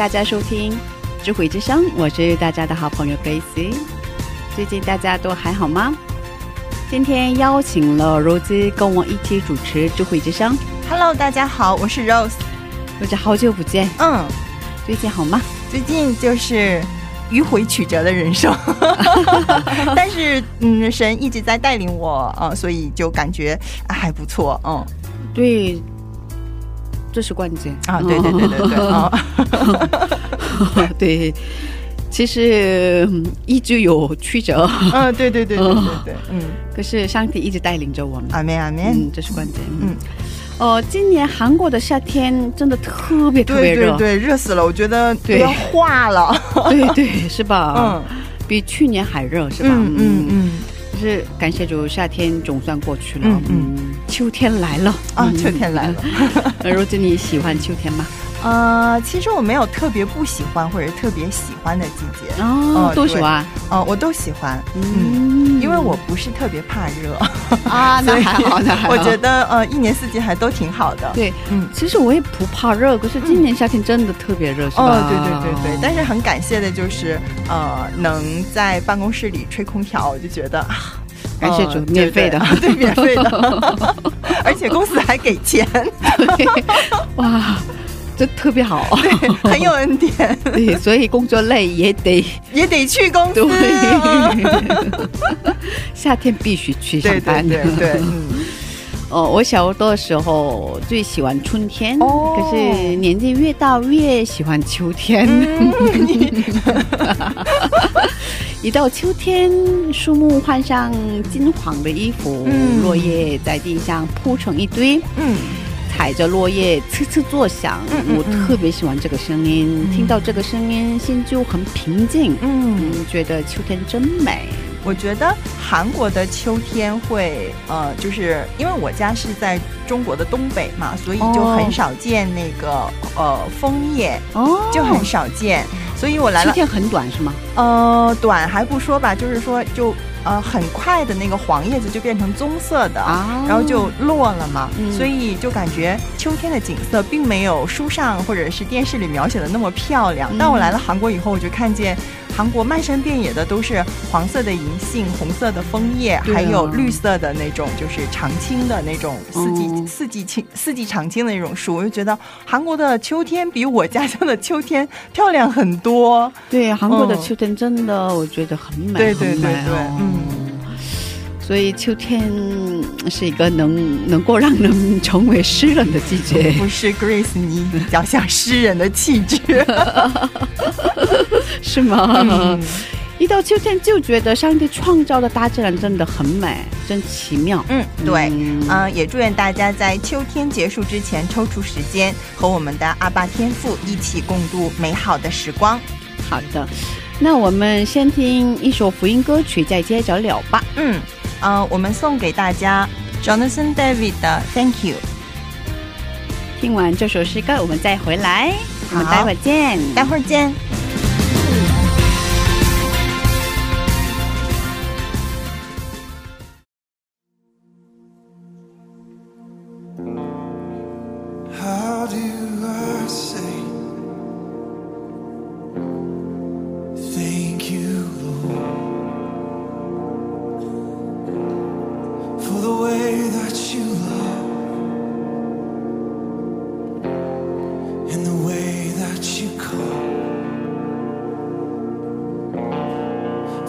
大家收听《智慧之声》，我是大家的好朋友 Grace。最近大家都还好吗？今天邀请了 Rose 跟我一起主持《智慧之声》，Hello，大家好，我是 Rose。我是好久不见，嗯，最近好吗？最近就是迂回曲折的人生，但是嗯，神一直在带领我，嗯，所以就感觉、啊还不错，嗯对，这是关键。啊，对对对对对，啊，对，其实嗯一直有曲折，嗯，对对对对对对，嗯，可是上帝一直带领着我们。阿门阿门，嗯，这是关键。嗯。嗯，哦，今年韩国的夏天真的特别特别热，对对对，热死了，我觉得都对。要化了，对对，是吧？嗯，比去年还热，是吧？嗯嗯嗯，就是感谢主，夏天总算过去了。嗯秋天来了啊，秋天来了。呃如子，你喜欢秋天吗？呃，其实我没有特别不喜欢或者特别喜欢的季节，哦哦，都喜欢。呃，我都喜欢，嗯，嗯因为我不是特别怕热，啊，那还好，那还好。我觉得呃，一年四季还都挺好的。对，嗯。其实我也不怕热，可是今年夏天真的特别热，是吧？哦，对对对对，但是很感谢的就是，呃，能在办公室里吹空调，我就觉得啊，感谢主呃免费的对免费的，而且公司还给钱，对哇，这特别好。很有恩典，对，所以工作累也得 也得去工作。夏天必须去上班。对对哦，我小的时候最喜欢春天，哦可是年纪越大越喜欢秋天。一到秋天，树木换上金黄的衣服，嗯落叶在地上铺成一堆，嗯，踩着落叶呲呲作响。我特别喜欢这个声音，嗯听到这个声音，心就很平静。嗯嗯，觉得秋天真美。我觉得韩国的秋天会，呃，就是因为我家是在中国的东北嘛，所以就哦很少见那个呃枫叶，哦就很少见，所以我来了，秋天很短是吗？呃，短还不说吧，就是说就呃很快的那个黄叶子就变成棕色的。啊然后就落了嘛，嗯所以就感觉秋天的景色并没有书上或者是电视里描写的那么漂亮。嗯但我来了韩国以后，我就看见韩国漫山遍野的都是黄色的银杏、红色的枫叶，啊还有绿色的那种就是常青的那种四季、哦四季青、四季常青的那种树。我就觉得韩国的秋天比我家乡的秋天漂亮很多。对，韩国的嗯秋天真的我觉得很美，对对对嗯。所以秋天是一个能能够让人成为诗人的季节，不是 Grace，你比较像诗人的气质。是吗？嗯一到秋天就觉得上帝创造的大自然真的很美，真奇妙。嗯，对，嗯嗯、也祝愿大家在秋天结束之前抽出时间，和我们的阿爸天父一起共度美好的时光。好的，那我们先听一首福音歌曲，再接着聊吧。嗯，呃，我们送给大家 Jonathan David 的 Thank You，听完这首诗歌，我们再回来，我们待会儿见。待会儿见。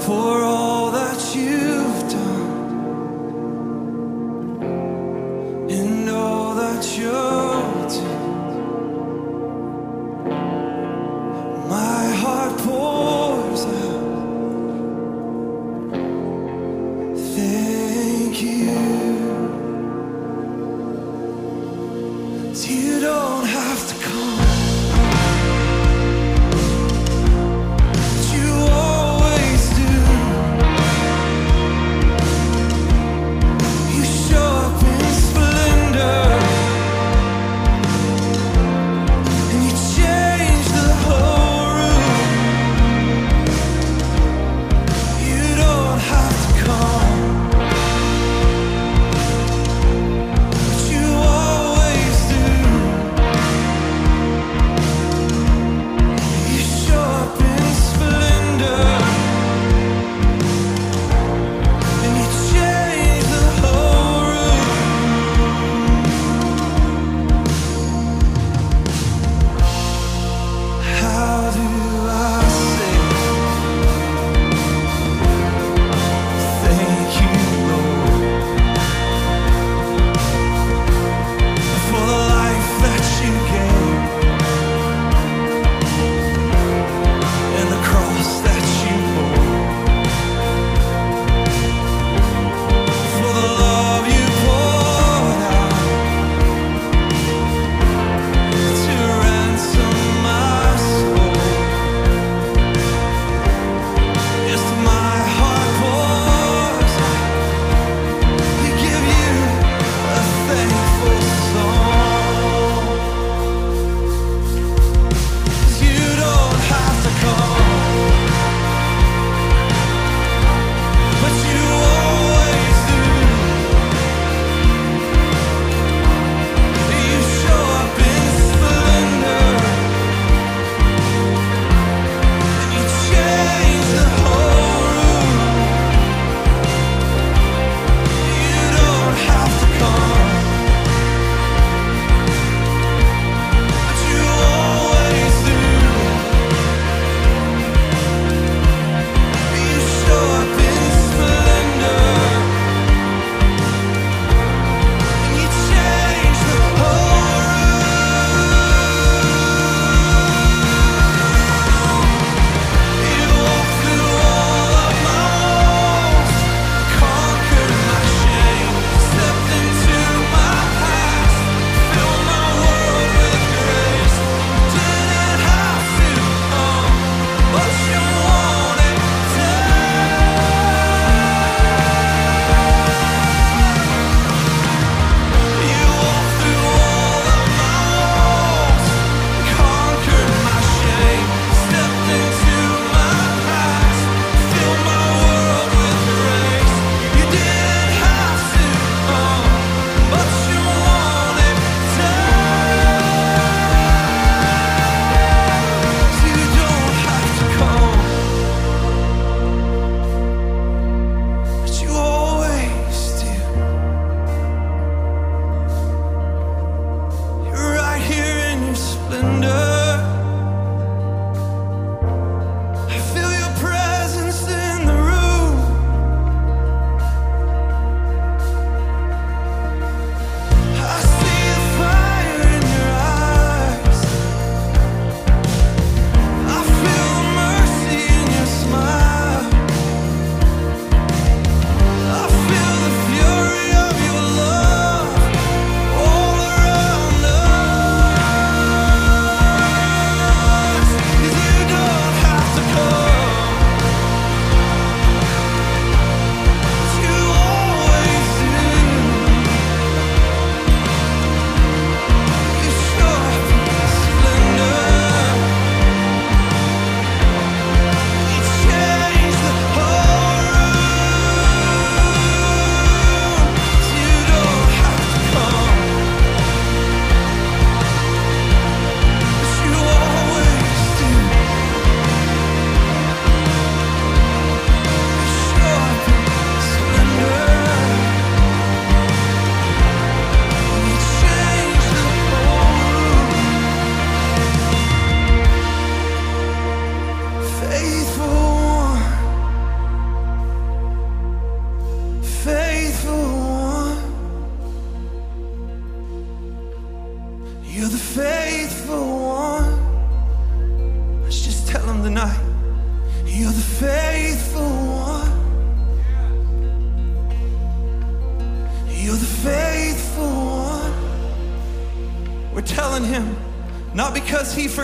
For all that you've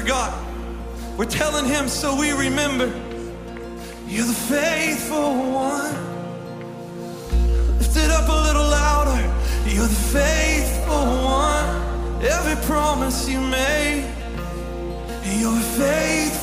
forgot. We're telling him so we remember. You're the faithful one. Lift it up a little louder. You're the faithful one. Every promise you made. You're faithful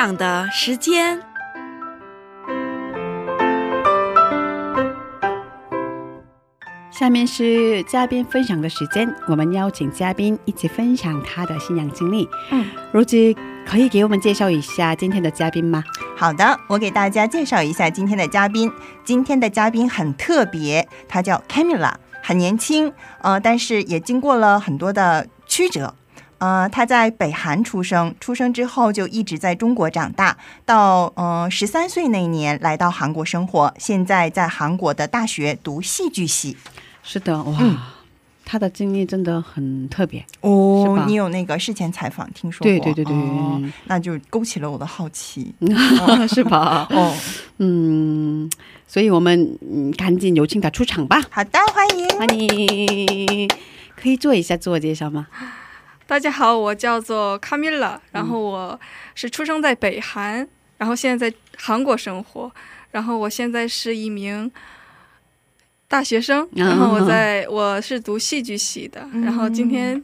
分享的时间。下面是嘉宾分享的时间，我们邀请嘉宾一起分享他的信仰经历。嗯，如子可以给我们介绍一下今天的嘉宾吗？好的，我给大家介绍一下今天的嘉宾。今天的嘉宾很特别，他叫 Camila，很年轻，呃，但是也经过了很多的曲折。呃，他在北韩出生，出生之后就一直在中国长大，到呃十三岁那年来到韩国生活，现在在韩国的大学读戏剧系。是的，哇，嗯他的经历真的很特别。哦你有那个事前采访听说过？对对对对哦那就勾起了我的好奇。是吧？哦，嗯，所以我们嗯赶紧有请他出场吧，好的，欢迎。欢迎。可以做一下自我介绍吗？大家好，我叫做卡米拉，然后我是出生在北韩，然后现在在韩国生活，然后我现在是一名大学生，然后我在我是读戏剧系的，然后今天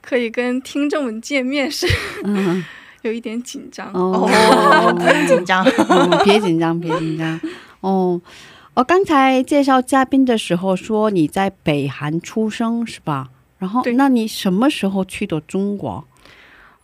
可以跟听众们见面是嗯，有一点紧张。哦，哦，不用紧张。嗯 别紧张，别紧张。哦，我刚才介绍嘉宾的时候说你在北韩出生是吧？然后对，那你什么时候去的中国？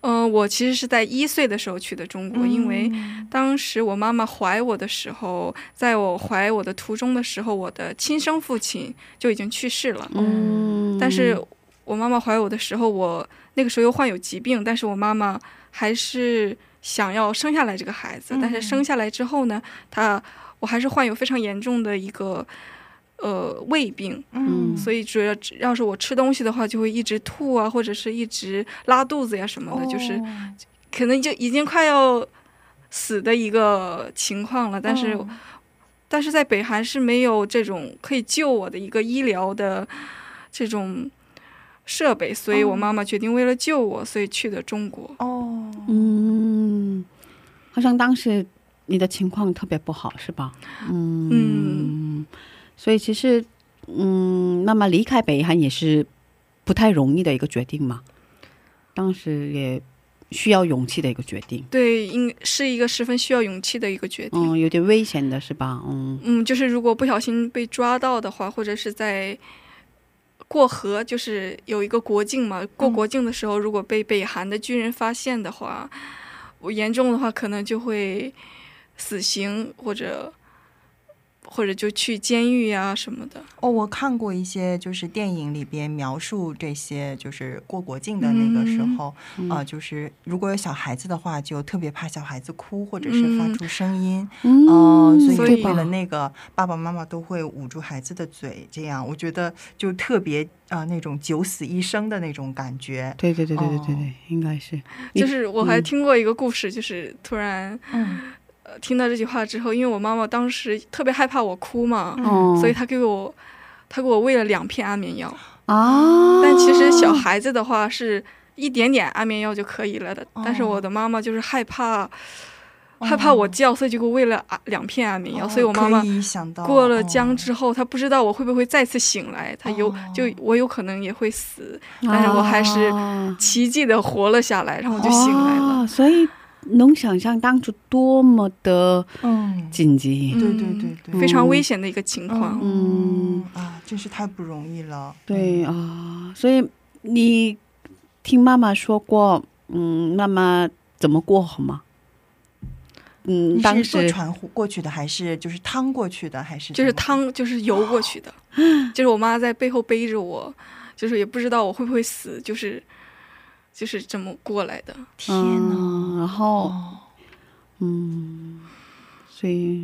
嗯、我其实是在一岁的时候去的中国，因为当时我妈妈怀我的时候，在我怀我的途中的时候，我的亲生父亲就已经去世了。嗯，但是我妈妈怀我的时候，我那个时候又患有疾病，但是我妈妈还是想要生下来这个孩子。但是生下来之后呢，她我还是患有非常严重的一个呃胃病，嗯。所以主要要是我吃东西的话，就会一直吐啊，或者是一直拉肚子呀什么的，就是可能就已经快要死的一个情况了。但是哦但是在北韩是没有这种可以救我的一个医疗的这种设备，所以我妈妈决定为了救我，所以去的中国。哦，嗯，好像当时你的情况特别不好，是吧？嗯。嗯所以其实，嗯，那么离开北韩也是不太容易的一个决定嘛。当时也需要勇气的一个决定，对，应是一个十分需要勇气的一个决定。嗯，有点危险的是吧？嗯嗯，就是如果不小心被抓到的话，或者是在过河，就是有一个国境嘛，过国境的时候，如果被北韩的军人发现的话，我严重的话可能就会死刑，或者或者就去监狱呀、什么的。哦，我看过一些就是电影里边描述这些就是过国境的那个时候，嗯呃，就是如果有小孩子的话，就特别怕小孩子哭或者是发嗯出声音，嗯哦、所所以以为了那个爸爸妈妈都会捂住孩子的嘴，这样我觉得就特别啊、呃那种九死一生的那种感觉。对对对对对对应该是就是我还嗯听过一个故事，就是突然嗯呃听到这句话之后，因为我妈妈当时特别害怕我哭嘛，哦，所以她给我她给我喂了两片安眠药。啊，但其实小孩子的话是一点点安眠药就可以了的，但是哦我的妈妈就是害怕、害怕我叫，所以就给我喂了啊两片安眠药，哦所以我妈妈过了江哦之后，她不知道我会不会再次醒来，她有、哦。就我有可能也会死，但是我还是啊奇迹的活了下来，然后我就醒来了。哦所以能想象当初多么的嗯，紧急。对对对对非常危险的一个情况。嗯啊，真是太不容易了。对啊，所以你听妈妈说过，嗯，妈妈怎么过好吗？嗯，当时坐船过去的，还是就是趟过去的，还是就是趟，就是游过去的，就是我妈在背后背着我，就是也不知道我会不会死，就是就是这么过来的。天嗯哪！然后哦，嗯，所以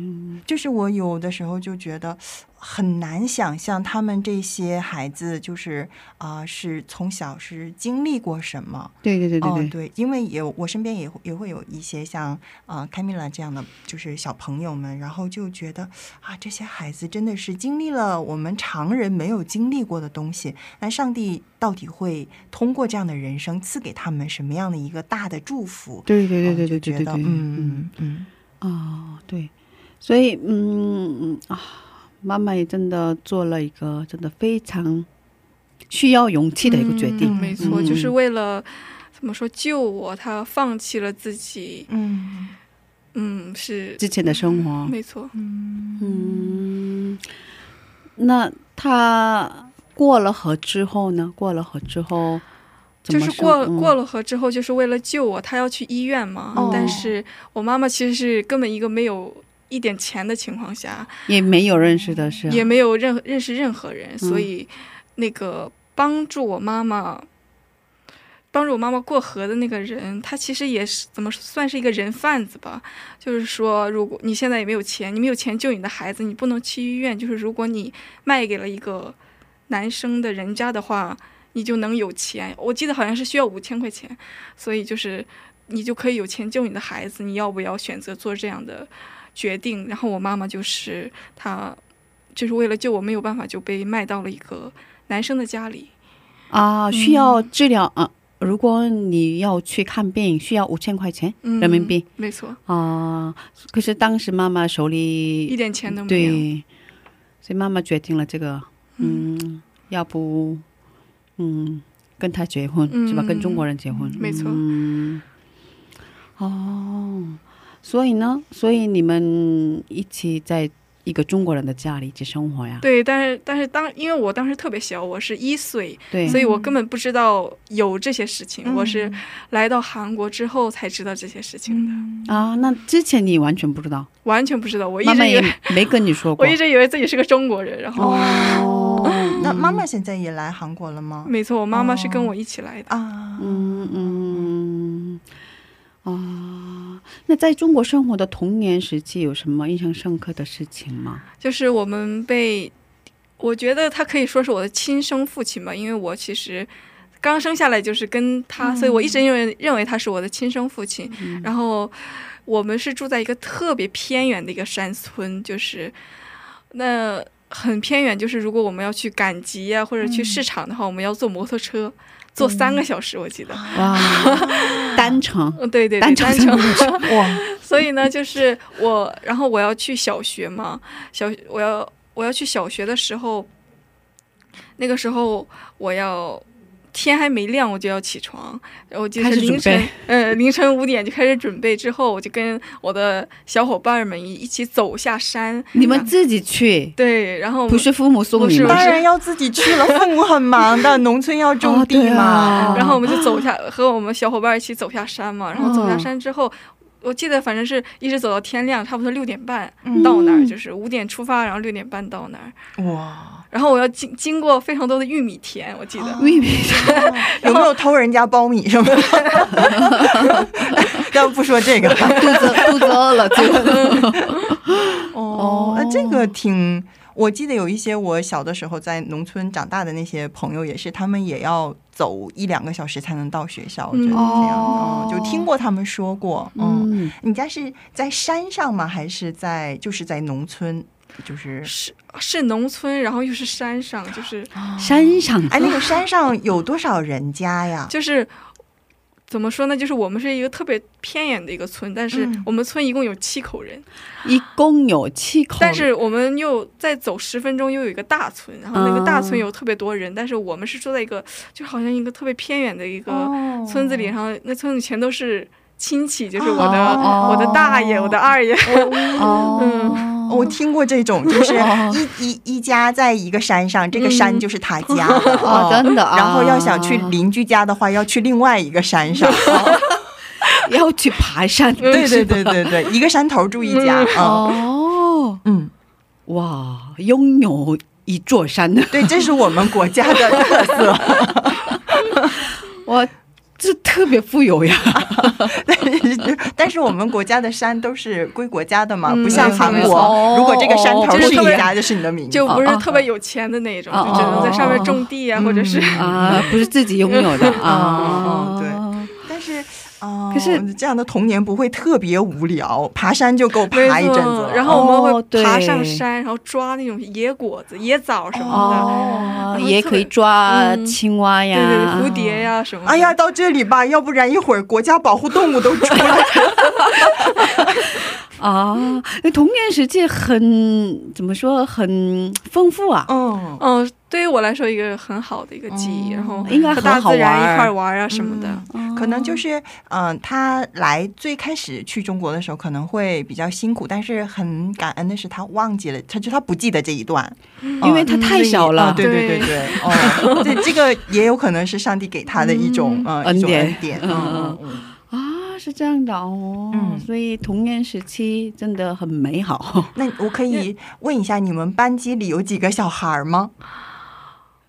就是我有的时候就觉得很难想象他们这些孩子，就是啊、是从小是经历过什么。对对对对对，哦，对，因为有我身边也会也会有一些像啊凯米拉这样的，就是小朋友们，然后就觉得啊，这些孩子真的是经历了我们常人没有经历过的东西。那上帝到底会通过这样的人生赐给他们什么样的一个大的祝福？对对对哦对就觉得对对对对，嗯嗯啊，对，所以嗯嗯啊，妈妈也真的做了一个真的非常需要勇气的一个决定。嗯没错，嗯就是为了怎么说救我，她放弃了自己。嗯嗯，是之前的生活，没错。嗯嗯，那他过了河之后呢？过了河之后，就是过生过，了河之后，就是为了救我，他要去医院嘛。哦但是我妈妈其实是根本一个没有一点钱的情况下，嗯也没有认识的是，也没有任认识任何人，嗯所以那个帮助我妈妈。帮助我妈妈过河的那个人，他其实也是怎么算是一个人贩子吧。就是说，如果你现在也没有钱，你没有钱救你的孩子，你不能去医院。就是如果你卖给了一个男生的人家的话，你就能有钱。我记得好像是需要五千块钱，所以就是你就可以有钱救你的孩子。你要不要选择做这样的决定？然后我妈妈就是她，就是为了救我，没有办法就被卖到了一个男生的家里。啊，需要治疗啊。如果你要去看病，需要五千块钱嗯，人民币没错，啊。可是当时妈妈手里一点钱都没有。对，所以妈妈决定了这个，嗯，要不，嗯，跟他结婚、嗯。是吧？跟中国人结婚，没错。嗯，哦，所以呢，所以你们一起在一个中国人的家里一起生活呀？对，但是但是当因为我当时特别小，我是一岁，对，所以我根本不知道有这些事情。嗯。我是来到韩国之后才知道这些事情的，嗯。啊，那之前你完全不知道，完全不知道。我一直以为没跟你说过。我一直以为自己是个中国人，然后、哦，那妈妈现在也来韩国了吗？没错，我妈妈是跟我一起来的。啊，嗯嗯啊，那在中国生活的童年时期有什么印象深刻的事情吗？就是我们被，我觉得他可以说是我的亲生父亲吧，因为我其实刚生下来就是跟他，所以我一直认为认为他是我的亲生父亲。然后我们是住在一个特别偏远的一个山村，就是那很偏远，就是如果我们要去赶集呀、或者去市场的话，我们要坐摩托车，坐三个小时，我记得。哇，单程嗯，对对对，单程单程。哇，所以呢，就是我，然后我要去小学嘛，小我要我要去小学的时候，那个时候我要天还没亮我就要起床，我记得开始是凌晨，呃，凌晨五点就开始准备，之后我就跟我的小伙伴们一一起走下山。你们自己去，对，然后我们不是父母送你？当然要自己去了，父母很忙的，农村要种地嘛。啊然后我们就走下，和我们小伙伴一起走下山嘛。然后走下山之后，我记得反正是一直走到天亮，差不多六点半到那儿，就是五点出发，然后六点半到那儿。哇，然后我要经经过非常多的玉米田，我记得。秘密 有没有偷人家苞米什么？要不说这个肚子肚子饿了就 哦，那这个挺。我记得有一些我小的时候在农村长大的那些朋友也是，他们也要走一两个小时才能到学校，嗯就是这样。哦哦，就听过他们说过。嗯，嗯，你家是在山上吗？还是在就是在农村？就是是是农村，然后又是山上，就是山上哎，那个山上有多少人家呀？就是怎么说呢？就是我们是一个特别偏远的一个村，但是嗯。我们村一共有七口人，一共有七口，但是我们又再走十分钟又有一个大村，然后那个大村哦。有特别多人，但是我们是住在一个就好像一个特别偏远的一个哦。村子里，然后那村子全都是亲戚，就是我的、哦。我的大爷、我的二爷，我听过这种，就 是哦。一一一家在一个山上，这个山就是他家的 哦真的啊然后要想去邻居家的话，要去另外一个山上。要去爬山，对对对对对，一个山头住一家。嗯。哦，嗯，哇，拥有一座山，对，这是我们国家的特色。哇，这特别富有呀，但是但是我们国家的山都是归国家的嘛，嗯不像韩国如果这个山头是你家，就是你的名字。就不是特别有钱的那种，哦就只能在上面哦种地啊，嗯或者是啊，不是自己拥有的啊。哦，对。哦，可是这样的童年不会特别无聊，爬山就够爬一阵子。然后我们会爬上山，然后抓那种野果子、野枣什么哦，也可以抓青蛙呀，对对，蝴蝶呀什么的。哎呀，到这里吧，要不然一会儿国家保护动物都出来了。啊，那童年时期很怎么说，很丰富啊，嗯，嗯，对于我来说一个很好的一个记忆，嗯。然后应该和大很好自然玩一块玩啊什么的。哦。可能就是，嗯、他来最开始去中国的时候可能会比较辛苦，但是很感恩的是他忘记了，他就他不记得这一段，因为他太小了。啊对对对。对，哦，这，这个也有可能是上帝给他的一种嗯。呃一种恩典恩典，嗯嗯。嗯嗯。啊，是这样的哦，嗯所以童年时期真的很美好。那我可以问一下，你们班级里有几个小孩吗？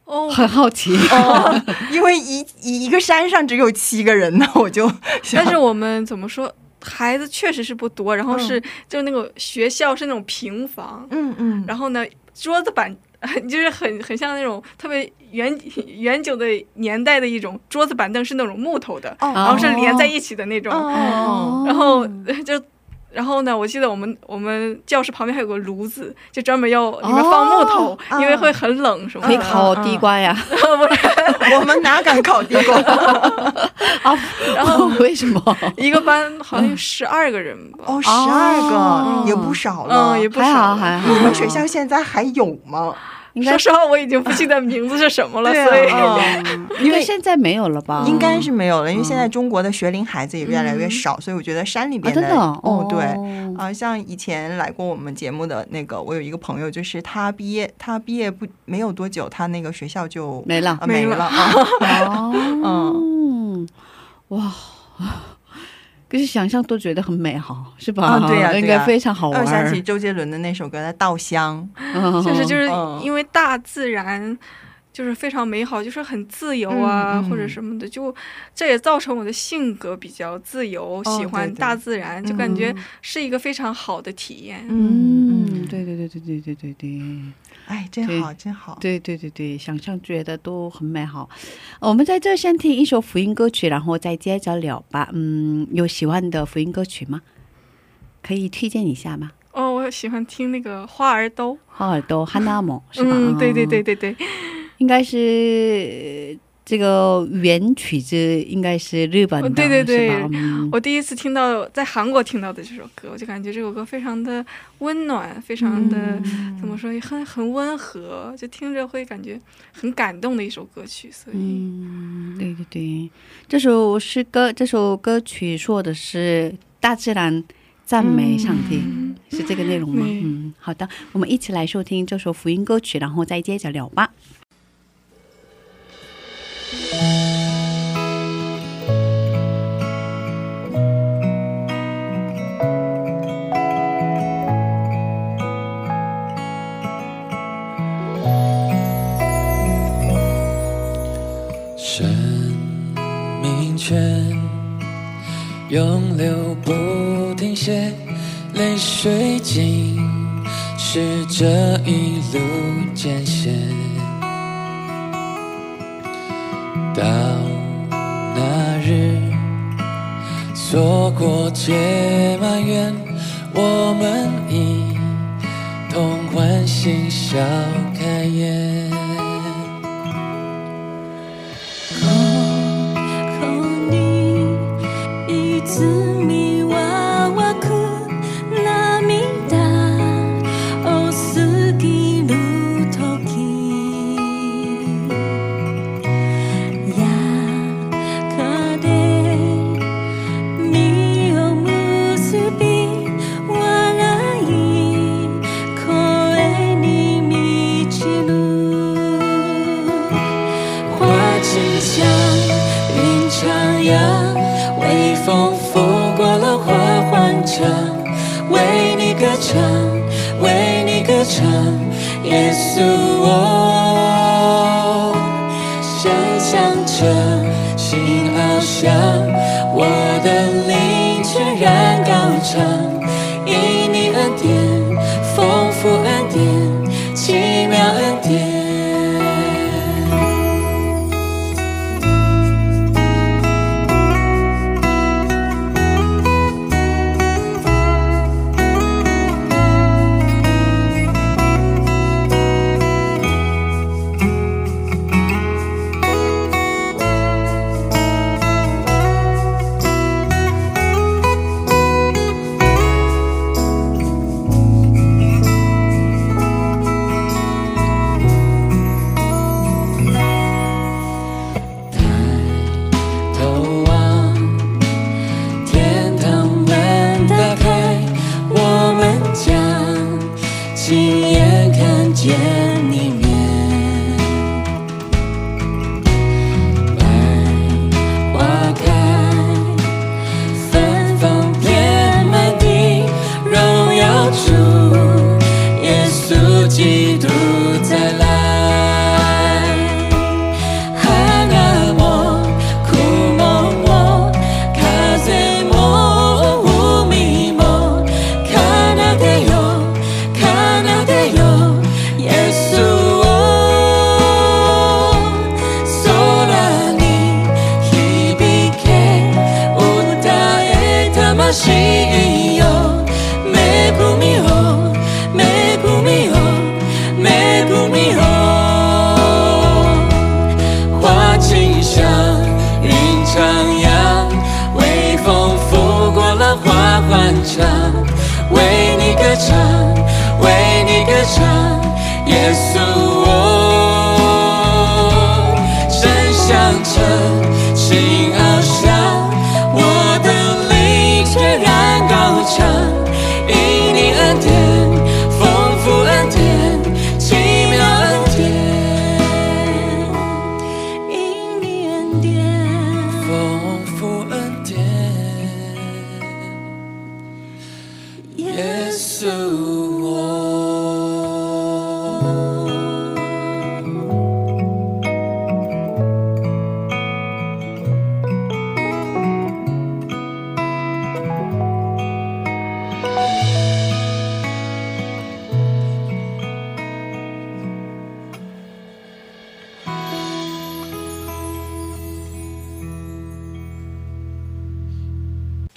哦，很好奇，哦，因为一一一个山上只有七个人呢，我就但是我们怎么说？孩子确实是不多，然后是、就那个学校是那种平房，嗯嗯，然后呢桌子板 就是很很像那种特别远 远久的年代的一种桌子板凳是那种木头的，哦然后是连在一起的那种，哦，然后就。然后呢？我记得我们我们教室旁边还有个炉子，就专门要里面放木头，哦因为会很冷什么的。可以烤地瓜呀？我们哪敢烤地瓜？啊，然后 为什么？一个班好像有十二个人吧。哦，十二个哦也不少了，嗯，也不还少好还好。你们学校现在还有吗？应 该说实话，我已经不记得名字是什么了，啊所以、嗯 因为现在没有了吧？应该是没有了，因为现在中国的学龄孩子也越来越少，所以我觉得山里啊，边真的哦，对。哦啊、像以前来过我们节目的那个，我有一个朋友，就是他毕业，他毕业不没有多久，他那个学校就没了啊没没了。哦，哇！可是想象都觉得很美好，是吧？啊对呀 应该非常好我想起周杰伦的那首歌《稻香》，嗯。确实就是嗯。因为大自然就是非常美好，就是很自由啊，嗯嗯或者什么的，就这也造成我的性格比较自由，哦喜欢大自然，就感觉是一个非常好的体验。嗯，对对对对对对对对。哎，真好，真好。对对对对，想象觉得都很美好。我们在这先听一首福音歌曲，然后再接着聊吧。嗯，有喜欢的福音歌曲吗？可以推荐一下吗？哦，我我喜欢听那个花儿兜，花儿都哈纳姆是吧？嗯，对对哦对，对对，应该是这个原曲子应该是日本的，哦对对对我第一次听到在韩国听到的这首歌，我就感觉这首歌非常的温暖，非常的、嗯怎么说，很很温和，就听着会感觉很感动的一首歌曲。所以，嗯，对对对，这首诗歌，这首歌曲说的是大自然赞美上帝，嗯是这个内容吗？嗯，好的，我们一起来收听这首福音歌曲，然后再接着聊吧。永流不停歇，泪水浸湿这一路艰险。到那日，错过皆埋怨，我们一同欢喜笑开颜。思耶稣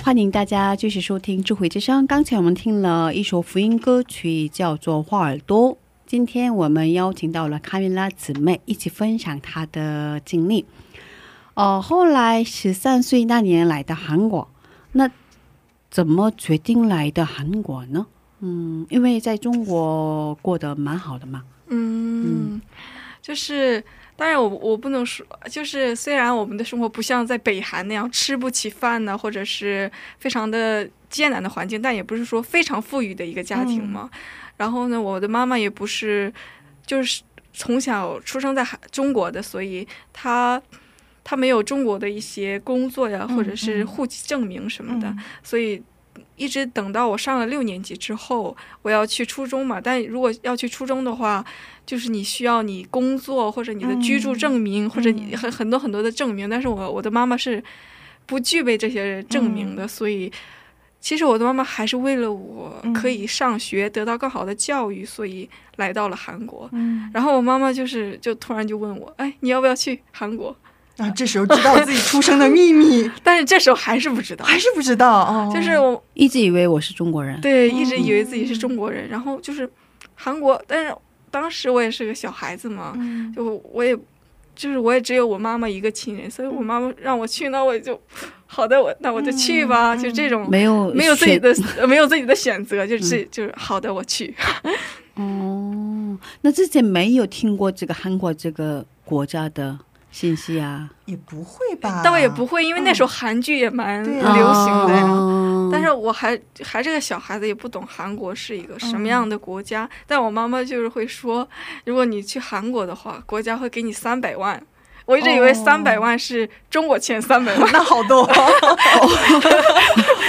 欢迎大家继续收听智慧之声。刚才我们听了一首福音歌曲，叫做《花耳朵》。今天我们邀请到了卡米拉姊妹一起分享她的经历。哦，后来十三岁那年来到韩国，那怎么决定来的韩国呢？嗯，因为在中国过得蛮好的嘛。嗯，就是当然我我不能说，就是虽然我们的生活不像在北韩那样吃不起饭呢，或者是非常的艰难的环境，但也不是说非常富裕的一个家庭嘛。然后呢，我的妈妈也不是就是从小出生在韩中国的，所以她。她没有中国的一些工作呀，嗯或者是嗯户籍证明什么的，嗯所以一直等到我上了六年级之后，我要去初中嘛。但如果要去初中的话，就是你需要你工作或者你的居住证明，或者你很很多很多的证明。但是我我的妈妈是不具备这些证明的，所以其实我的妈妈还是为了我嗯可以上学，得到更好的教育，所以来到了韩国。嗯，然后我妈妈就是就突然就问我，哎，你要不要去韩国？啊，这时候知道自己出生的秘密，但是这时候还是不知道，还是不知道哦。就是我一直以为我是中国人。对，一直以为自己是中国人，然后就是韩国，但是当时我也是个小孩子嘛，嗯，就我也就是我也只有我妈妈一个亲人，所以我妈妈让我去，那我就好的，我那我就去吧，嗯就这种没有没有自己的呃没有自己的选择，就是、就是好的，我去。哦，那之前没有听过这个韩国这个国家的信息啊，也不会吧？倒也不会，因为那时候韩剧也蛮流啊行的呀。哦但是我还还是个小孩子，也不懂韩国是一个什么样的国家。但我妈妈就是会说，如果你去韩国的话，国家会给你三百万。我一直以为哦三百万是中国钱三百万，那好多，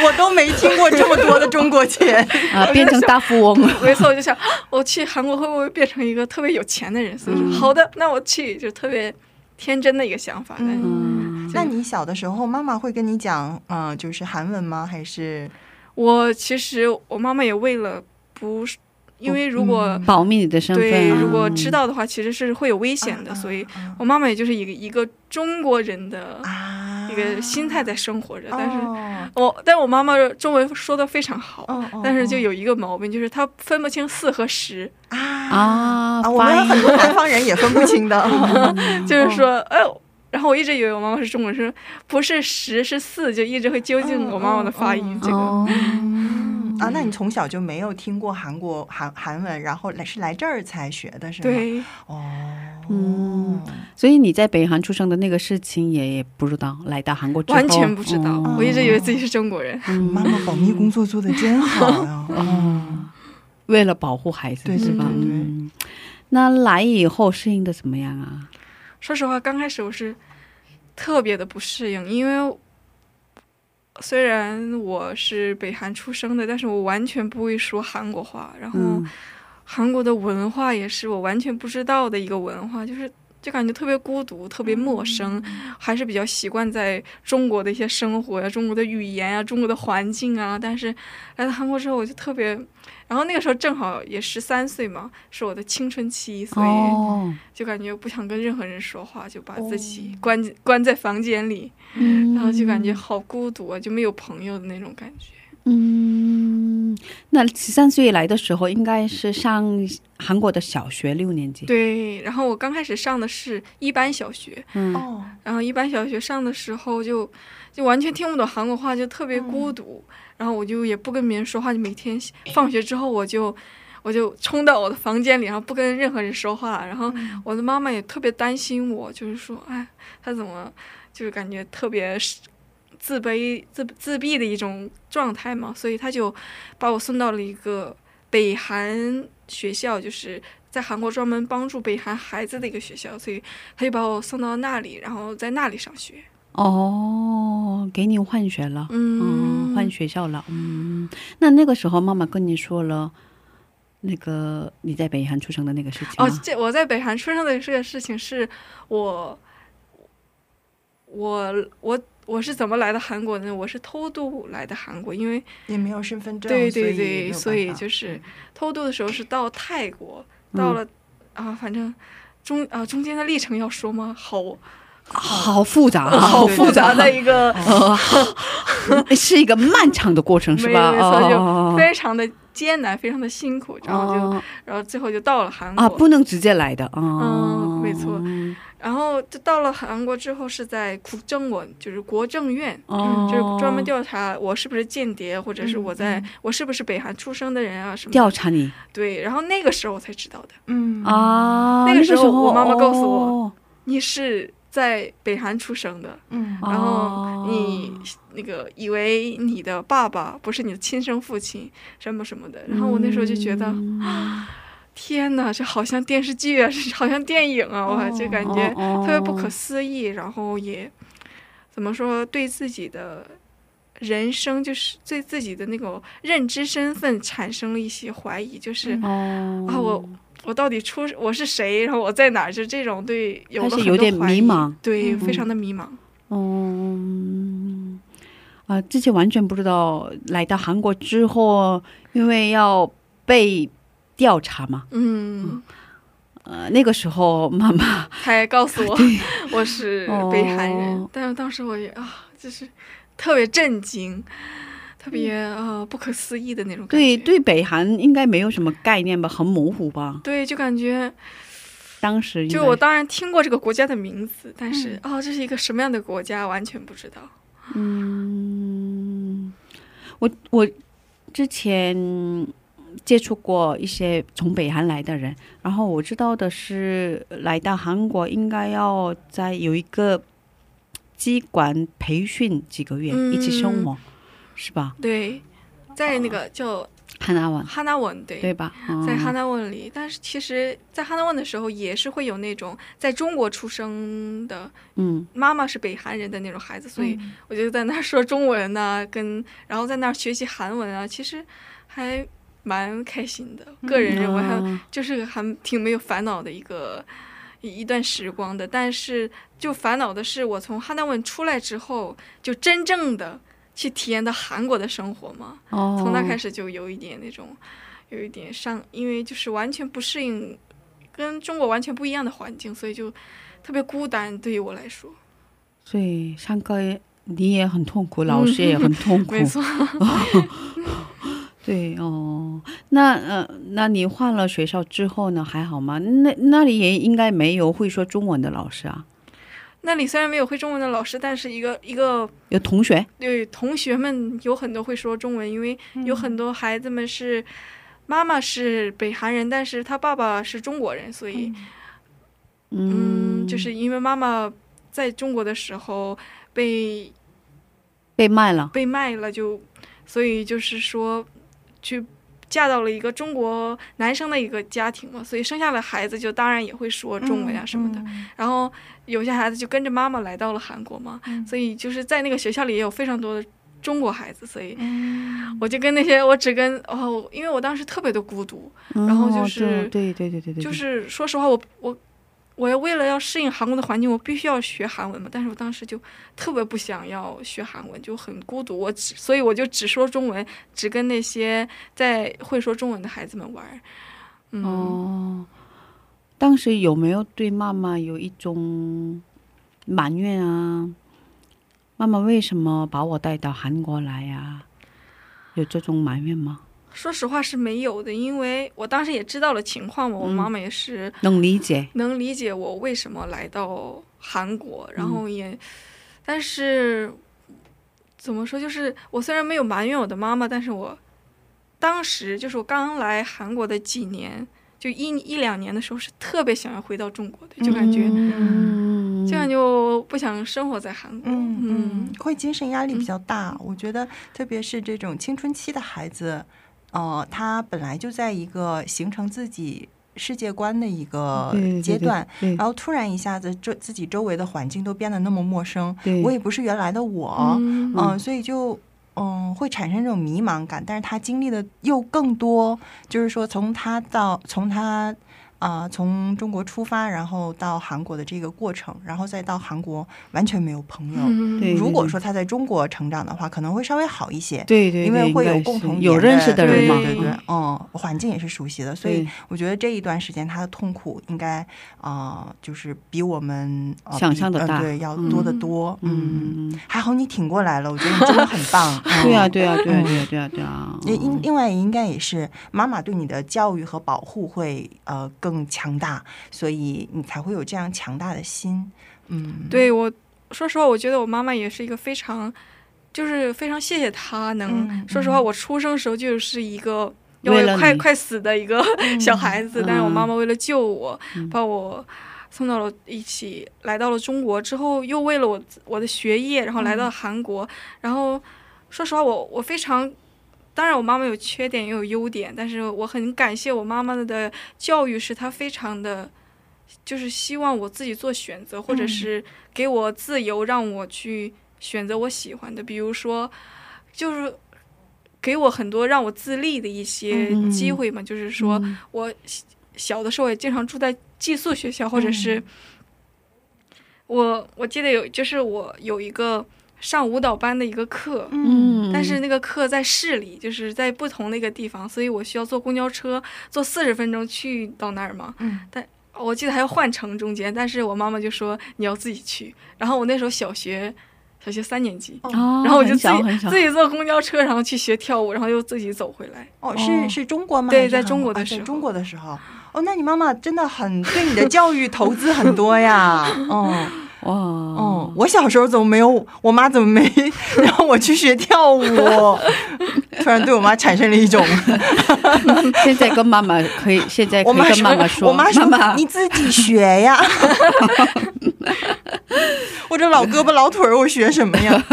我都没听过这么多的中国钱。啊，变成大富翁了。没错，我就想我去韩国会不会变成一个特别有钱的人？所以说、嗯好的，那我去，就特别天真的一个想法。嗯，那你小的时候，妈妈会跟你讲，嗯、就是韩文吗？还是我其实我妈妈也为了不是，因为如果、嗯保密你的身份。对，啊，如果知道的话，其实是会有危险的，所以啊我妈妈也就是一个一个中国人的啊一个心态在生活着。但是哦我，但我妈妈中文说的非常好，但是就有一个毛病，就是她分不清四和十，啊啊啊，我们有很多南方人也分不清的。就是说，哎呦。然后我一直以为我妈妈是中国人，说不是十是四，就一直会纠正我妈妈的发音。这个、哦，嗯啊，那你从小就没有听过韩国韩韩文，然后来是来这儿才学的，是吗？，对，哦，嗯所以你在北韩出生的那个事情也也不知道，来到韩国之后完全不知道，哦我一直以为自己是中国人。嗯妈妈保密工作做的真好呀。哦，为了保护孩子，对对是吧？对对嗯那来以后适应的怎么样啊？说实话，刚开始我是特别的不适应，因为虽然我是北韩出生的，但是我完全不会说韩国话，然后嗯韩国的文化也是我完全不知道的一个文化，就是。就感觉特别孤独，特别陌生，还是比较习惯在中国的一些生活呀、中国的语言啊、中国的环境啊。但是来到韩国之后，我就特别，然后那个时候正好也十三岁嘛，是我的青春期，所以哦，就感觉不想跟任何人说话，就把自己关、关在房间里，嗯然后就感觉好孤独啊，就没有朋友的那种感觉。嗯，那十三岁来的时候，应该是上韩国的小学六年级。，对，然后我刚开始上的是一般小学，嗯哦，然后一般小学上的时候就就完全听不懂韩国话，就特别嗯孤独，然后我就也不跟别人说话，就每天放学之后我就。我就冲到我的房间里，然后不跟任何人说话。然后嗯我的妈妈也特别担心我，就是说，哎，她怎么就是感觉特别是自卑、自自闭的一种状态嘛，所以他就把我送到了一个北韩学校，就是在韩国专门帮助北韩孩子的一个学校，所以他就把我送到那里，然后在那里上学。哦，给你换学了，嗯嗯，换学校了，嗯。那那个时候妈妈跟你说了，那个你在北韩出生的那个事情哦？，这我在北韩出生的这个事情是我，我我我是怎么来的韩国呢？我是偷渡来的韩国，因为也没有身份证，对对对，所以就是偷渡的时候是到泰国，到了、啊，反正中啊中间的历程要说吗？好好复杂，好复杂的一个，呃，是一个漫长的过程，是吧？没错，就哦非常的艰难，非常的辛苦，然后就，哦然后最后就到了韩国。啊，不能直接来的，啊，嗯没错然后就到了韩国之后，是在政文，就是国政院，就是专门调查我是不是间谍，或者是我在我是不是北韩出生的人啊什么。调查你。对，然后那个时候我才知道的，嗯。啊，那个时候我妈妈告诉我，你是在北韩出生的，嗯，然后你那个以为你的爸爸不是你的亲生父亲，什么什么的，然后我那时候就觉得啊。天哪，这好像电视剧啊，这好像电影啊，我就感觉哦特别不可思议。然后也怎么说，对自己的人生，就是对自己的那种认知身份产生了一些怀疑，就是、哦啊，我我到底出我是谁，然后我在哪儿，就这种对有了很多开始有点怀疑迷茫对，嗯非常的迷茫。嗯，啊，之前完全不知道，来到韩国之后，因为要被调查嘛，嗯，呃，那个时候妈妈还告诉我 我是北韩人，哦但是当时我也啊，就是特别震惊，特别呃不可思议的那种感觉。对对北韩应该没有什么概念吧，很模糊吧？对，就感觉当时就我当然听过这个国家的名字，但是哦，这是一个什么样的国家，完全不知道。嗯，我我之前接触过一些从北韩来的人，然后我知道的是，来到韩国应该要在有一个机关培训几个月，嗯一起生活，是吧？对，在那个叫汉纳文哈纳文，对。对吧？在哈嗯纳文里，但是其实，在哈纳文的时候，也是会有那种在中国出生的嗯妈妈是北韩人的那种孩子，所以我就在那儿说中文呐、跟然后在那儿学习韩文啊，其实还蛮开心的。个人认为还嗯就是还挺没有烦恼的一个一一段时光的。但是就烦恼的是，我从哈纳文出来之后，就真正的去体验到韩国的生活嘛。哦，从那开始就有一点那种，有一点上，因为就是完全不适应，跟中国完全不一样的环境，所以就特别孤单。对于我来说，所以上课你也很痛苦，老师也很痛苦，没错。对哦，那呃，那你换了学校之后呢，还好吗？那那里也应该没有会说中文的老师啊，那里虽然没有会中文的老师，但是一个一个有同学？对同学们有很多会说中文，因为有很多孩子们是妈妈是北韩人，但是他爸爸是中国人，所以嗯，就是因为妈妈在中国的时候被被卖了，被卖了就，所以就是说去嫁到了一个中国男生的一个家庭嘛，所以生下的孩子就当然也会说中文啊什么的。然后有些孩子就跟着妈妈来到了韩国嘛，所以就是在那个学校里也有非常多的中国孩子，所以我就跟那些我只跟哦，因为我当时特别的孤独，然后就是对对对对对，就是说实话，我我我要为了要适应韩国的环境，我必须要学韩文嘛。但是我当时就特别不想要学韩文，就很孤独。我只所以我就只说中文，只跟那些在会说中文的孩子们玩。嗯，哦，当时有没有对妈妈有一种埋怨啊？妈妈为什么把我带到韩国来呀、有这种埋怨吗？说实话是没有的，因为我当时也知道了情况嘛，我嗯。妈妈也是能理解，能理解我为什么来到韩国，然后也，但是怎么说，就是我虽然没有埋怨我的妈妈，但是我当时就是我刚来韩国的几年，就一一两年的时候，是特别想要回到中国的，就感觉、嗯，就感觉不想生活在韩国，嗯嗯。嗯，会精神压力比较大。我觉得，特别是这种青春期的孩子，呃，他本来就在一个形成自己世界观的一个对对对阶段，对然后突然一下子，周自己周围的环境都变得那么陌生，我也不是原来的我，嗯嗯、所以就。嗯，会产生这种迷茫感，但是他经历的又更多，就是说从他到从他啊、从中国出发，然后到韩国的这个过程，然后再到韩国完全没有朋友。嗯对如果说他在中国成长的话，可能会稍微好一些。对对对，因为会有共同有认识的人嘛，对对对，嗯，环境也是熟悉的，所以我觉得这一段时间他的痛苦应该啊、呃就是比我们、呃、想象的大呃对，要多得多。嗯，嗯，嗯还好你挺过来了，我觉得你真的很棒。嗯对啊，对啊，对啊，对啊，对啊，对啊，也应另外应该也是妈妈对你的教育和保护会呃更强大，所以你才会有这样强大的心。嗯，对我说实话，我觉得我妈妈也是一个非常，就是非常谢谢她能。嗯说实话，我出生时候就是一个。要为快快死的一个小孩子，嗯但是我妈妈为了救我，嗯把我送到了一起，来到了中国之后，又为了我我的学业，然后来到韩国。然后说实话，我我非常，当然我妈妈有缺点也有优点，但是我很感谢我妈妈的教育，是她非常的，就是希望我自己做选择，或者嗯。是给我自由，让我去选择我喜欢的，比如说，就是。给我很多让我自立的一些嗯机会嘛，就是说，嗯。我小小的时候也经常住在寄宿学校，或者是、我我记得有，就是我有一个上舞蹈班的一个课，嗯，但是那个课在市里，就是在不同的一个地方，所以我需要坐公交车坐四十分钟去到那儿嘛。嗯但我记得还要换乘中间，但是我妈妈就说你要自己去。然后我那时候小学小学三年级，哦，然后我就自己很小很小自己坐公交车，然后去学跳舞，然后又自己走回来。哦，哦是是中国吗？对在中国的时候在中国的时候。哦，那你妈妈真的很对你的教育投资很多呀。嗯哇，嗯，我小时候怎么没有？我妈怎么没 让我去学跳舞？突然对我妈产生了一种，现在跟妈妈可以，现在可以跟妈妈说，我妈说妈妈你自己学呀。我这老胳膊老腿儿，我学什么呀？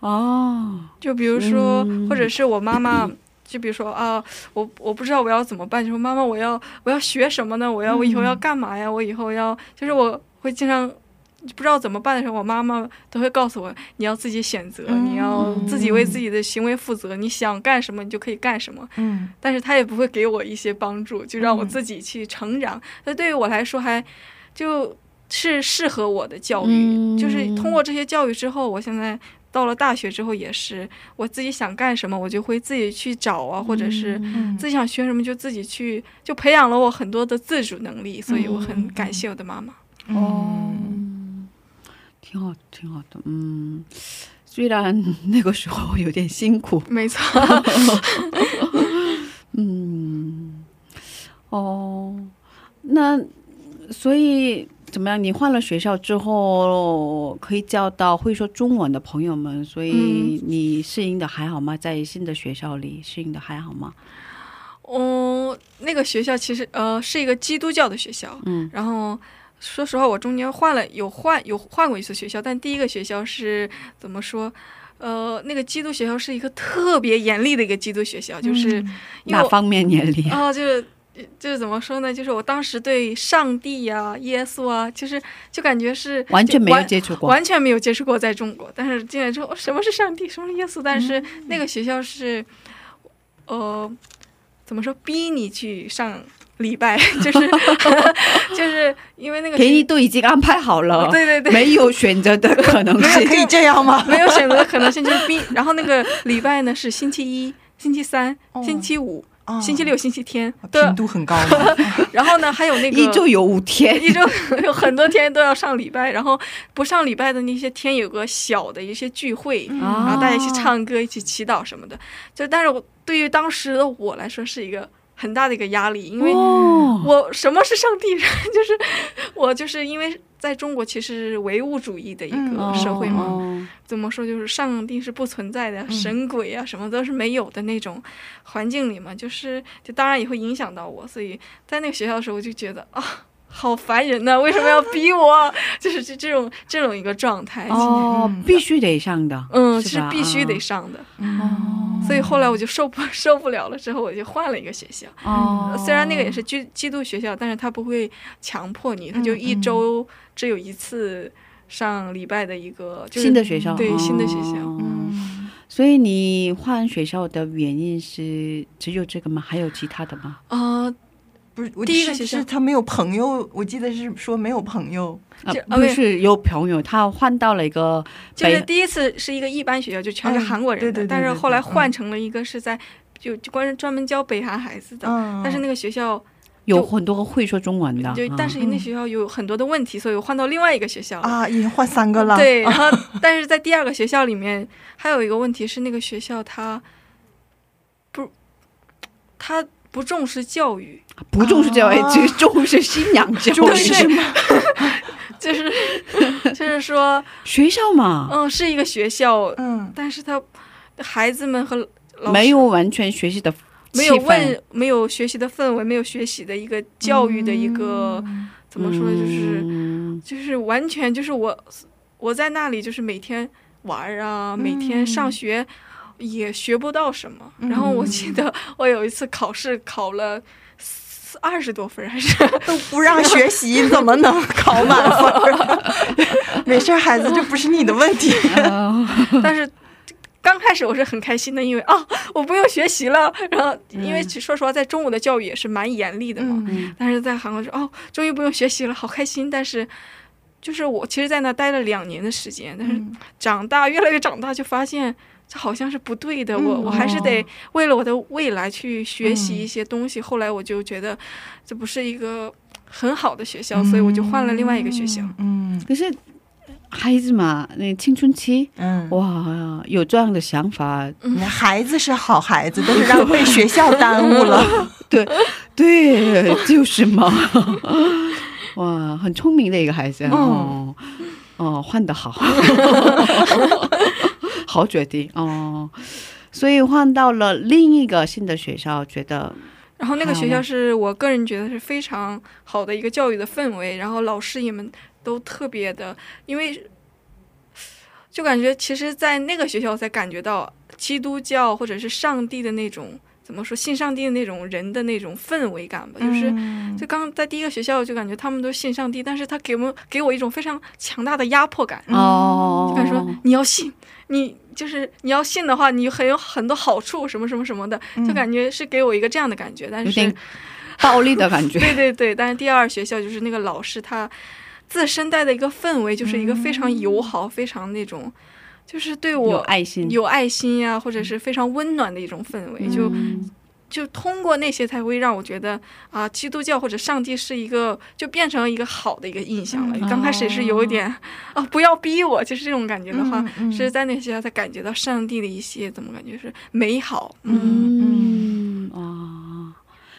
哦，就比如说，嗯或者是我妈妈，就比如说啊，我我不知道我要怎么办，就说妈妈，我要我要学什么呢？我要我以后要干嘛呀？我以后要就是我会经常不知道怎么办的时候，我妈妈都会告诉我，你要自己选择，嗯你要自己为自己的行为负责，你想干什么你就可以干什么。嗯。但是她也不会给我一些帮助，就让我嗯。自己去成长。那、对于我来说还就是适合我的教育，嗯。就是通过这些教育之后，我现在到了大学之后也是，我自己想干什么，我就会自己去找啊，或者是嗯。自己想学什么就自己去，就培养了我很多的自主能力，所以我很感谢我的妈妈。哦，挺好，挺好的，嗯，虽然那个时候有点辛苦，没错，嗯，哦，那所以怎么样？你换了学校之后，可以交到会说中文的朋友们，所以你适应的还好吗？在新的学校里适应的还好吗？哦，那个学校其实呃是一个基督教的学校，嗯。然后说实话，我中间换了有换有换过一次学校，但第一个学校是怎么说？呃，那个基督学校是一个特别严厉的一个基督学校，就是哪方面严厉？哦，就是就是怎么说呢？就是我当时对上帝呀、耶稣啊，就是就感觉是完全没有接触过。完全没有接触过在中国，但是进来之后，哦什么是上帝，什么是耶稣？但是那个学校是，呃，怎么说，逼你去上礼拜，就是 就是因为那个给你学都已经安排好了，对对对，没有选择的可能性。可以这样吗？没有选择的可能性，就是逼。然后那个礼拜呢是星期一、星期三、哦星期五、哦星期六、星期天。频度很高吗？然后呢，还有那个一周有五天，一周有很多天都要上礼拜，然后不上礼拜的那些天有个小的一些聚会，然后大家一起唱歌、一起祈祷什么的。就但是我对于当时的我来说是一个很大的一个压力，因为哦我什么是上帝？就是我就是因为在中国其实是唯物主义的一嗯个社会嘛，哦怎么说就是上帝是不存在的，嗯神鬼啊什么都是没有的那种环境里嘛，就是就当然也会影响到我，所以在那个学校的时候我就觉得啊。好烦人呐、为什么要逼我？就是这这种这种一个状态。哦，必须得上的，嗯，是是必须得啊上的。哦所以后来我就受不 受不了了，之后我就换了一个学校。哦，虽然那个也是基基督学校，但是他不会强迫你，他就一周只有一次上礼拜的一个、就是、新的学校，对哦新的学校。嗯所以你换学校的原因是只有这个吗？还有其他的吗？呃，不是我第一个学校是他没有朋友，我记得是说没有朋友。啊就，不是有朋友，他换到了一个就是第一次是一个一般学校，就全是嗯韩国人的，对对对对但是后来换成了一个是在就就关专门教北韩孩子的，嗯，但是那个学校有很多会说中文的，啊就但是那学校有很多的问题，所以我换到另外一个学校。啊，已经换三个了。对，然后但是在第二个学校里面还有一个问题是，那个学校它不，它不重视教育，不重视教育，啊。只重视信仰教育，重视吗？就是 就是说，学校嘛，嗯，是一个学校，嗯。但是他孩子们和老师没有完全学习的没有问，没有学习的氛围，没有学习的一个教育的一个、怎么说呢？就是、嗯。就是完全就是我我在那里就是每天玩儿啊，每天上学也学不到什么。然后我记得 我有一次考试考了四二十多分，还是 都不让学习，怎么能考满分？没事儿，孩子，这不是你的问题。呃但是。刚开始我是很开心的，因为啊，我不用学习了。然后，因为说实话，在中国的教育也是蛮严厉的嘛。嗯但是在韩国说哦，终于不用学习了，好开心。但是，就是我其实，在那待了两年的时间，但是嗯长大越来越长大，就发现这好像是不对的。我嗯我还是得哦为了我的未来去学习嗯一些东西。后来我就觉得这不是一个很好的学校，所以我就换了另外一个学校。嗯可是孩子嘛，那青春期，嗯，哇，有这样的想法，嗯孩子是好孩子，但是让 被学校耽误了。对对，就是嘛，哇，很聪明的一个孩子，哦哦，换的好，好决定哦，所以换到了另一个新的学校，觉得然后那个学校是我个人觉得是非常好的一个教育的氛围，然后老师也们都特别的，因为就感觉其实，在那个学校才感觉到基督教或者是上帝的那种怎么说信上帝的那种人的那种氛围感吧，就是。就刚在第一个学校就感觉他们都信上帝，但是他给我们给我一种非常强大的压迫感，哦，就感觉说你要信，你就是你要信的话，你很有很多好处，什么什么什么的，就感觉是给我一个这样的感觉。但是暴力的感觉，对 对对，但是第二学校就是那个老师他自身带的一个氛围，就是一个非常友好、非常那种，就是对有我爱心，有爱心呀、或者是非常温暖的一种氛围。嗯就通过那些才会让我觉得啊，基督教或者上帝是一个，就变成了一个好的一个印象了。嗯刚开始是有一点啊，不要逼我，就是这种感觉的话，嗯嗯是在那些才感觉到上帝的一些怎么感觉是美好，嗯。嗯啊，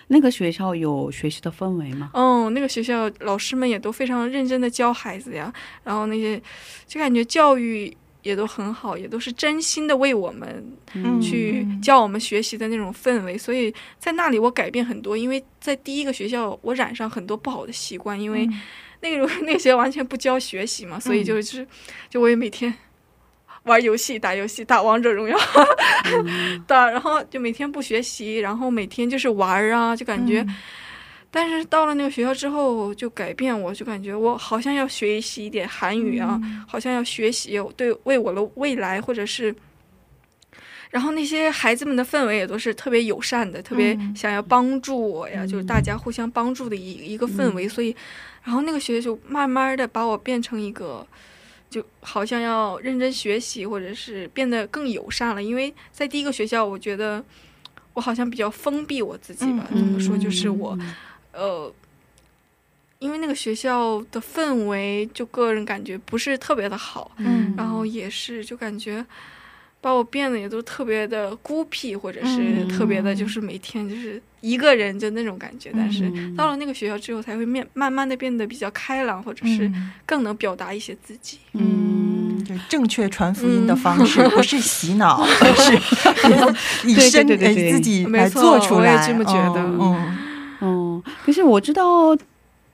那个学校有学习的氛围吗？嗯，那个学校老师们也都非常认真的教孩子呀，然后那些就感觉教育也都很好，也都是真心的为我们嗯。去教我们学习的那种氛围，所以在那里我改变很多，因为在第一个学校我染上很多不好的习惯，因为那个 那个学校完全不教学习嘛，所以就是就我也每天。玩游戏、打游戏、打王者荣耀，打，然后就每天不学习，然后每天就是玩儿啊，就感觉。但是到了那个学校之后，就改变我，就感觉我好像要学习一点韩语啊，好像要学习，对为我的未来或者是。然后那些孩子们的氛围也都是特别友善的，特别想要帮助我呀，就是大家互相帮助的一一个氛围。所以，然后那个学校就慢慢的把我变成一个，就好像要认真学习，或者是变得更友善了。因为在第一个学校，我觉得我好像比较封闭我自己吧，怎么说，就是我。呃，因为那个学校的氛围，就个人感觉不是特别的好，嗯。然后也是就感觉把我变得也都特别的孤僻，或者是嗯特别的，就是每天就是一个人就那种感觉。但是到了那个学校之后，才会面慢慢的变得比较开朗，或者是更能表达一些自己。嗯，就正确传福音的方式，不是洗脑，而是以对身对对对。呃自己没错来做出我也。这么觉得。嗯哦，可是我知道，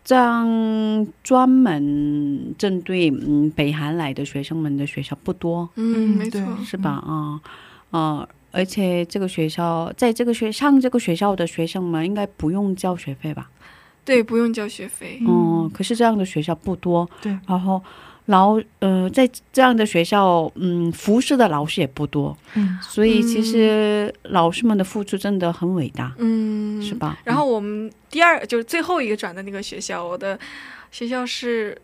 这样专门针对嗯北韩来的学生们的学校不多，嗯，没错。是吧？啊、呃，而且这个学校在这个学上这个学校的学生们应该不用交学费吧？对，不用交学费。嗯，可是这样的学校不多。对，然后老呃，在这样的学校，嗯，服侍的老师也不多，嗯所以其实老师们的付出真的很伟大，嗯，是吧？然后我们第二就是最后一个转的那个学校，我的学校是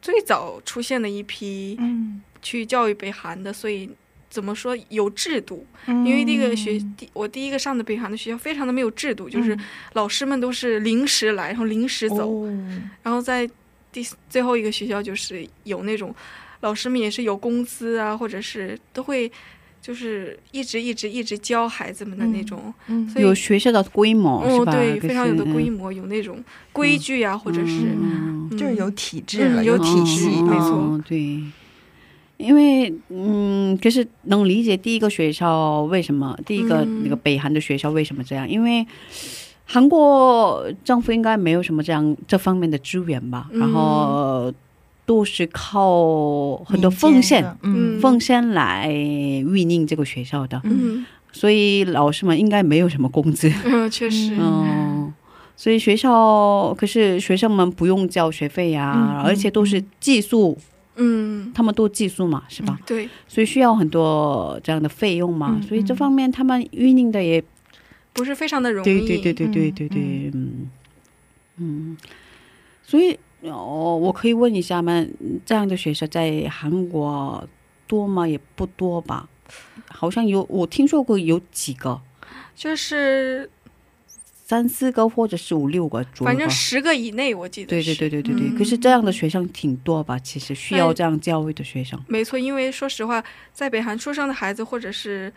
最早出现的一批嗯，去教育北韩的，所以怎么说有制度？因因为那个学第我第一个上的北韩的学校非常的没有制度，就是老师们都是临时来，然后临时走，哦然后在第最后一个学校就是有那种老师们也是有工资啊，或者是都会就是一直一直一直教孩子们的那种，嗯所以有学校的规模、是哦，吧？对，非常有的规模，有那种规矩啊，或者是、就是有体制有体系，嗯没错哦对，因为嗯，可是能理解第一个学校为什么第一个嗯那个北韩的学校为什么这样，因为。韩国政府应该没有什么这样这方面的资源吧，嗯。然后都是靠很多奉献，奉献来运营这个学校的，嗯。所以老师们应该没有什么工资。嗯，确实，嗯，所以学校可是学生们不用交学费呀、嗯而且都是寄宿，嗯，他们都寄宿嘛，是吧？对，所以需要很多这样的费用嘛，嗯所以这方面他们运营的也不是非常的容易，对对对对对嗯对对，嗯嗯，所以哦，我可以问一下吗？这样的学校在韩国多吗？也不多吧？好像有，我听说过有几个，就是三四个或者是五六个左右。反正十个以内，我记得对对对对对对，嗯可是这样的学生挺多吧？其实需要这样教育的学生，没错，因为说实话，在北韩出生的孩子，或者是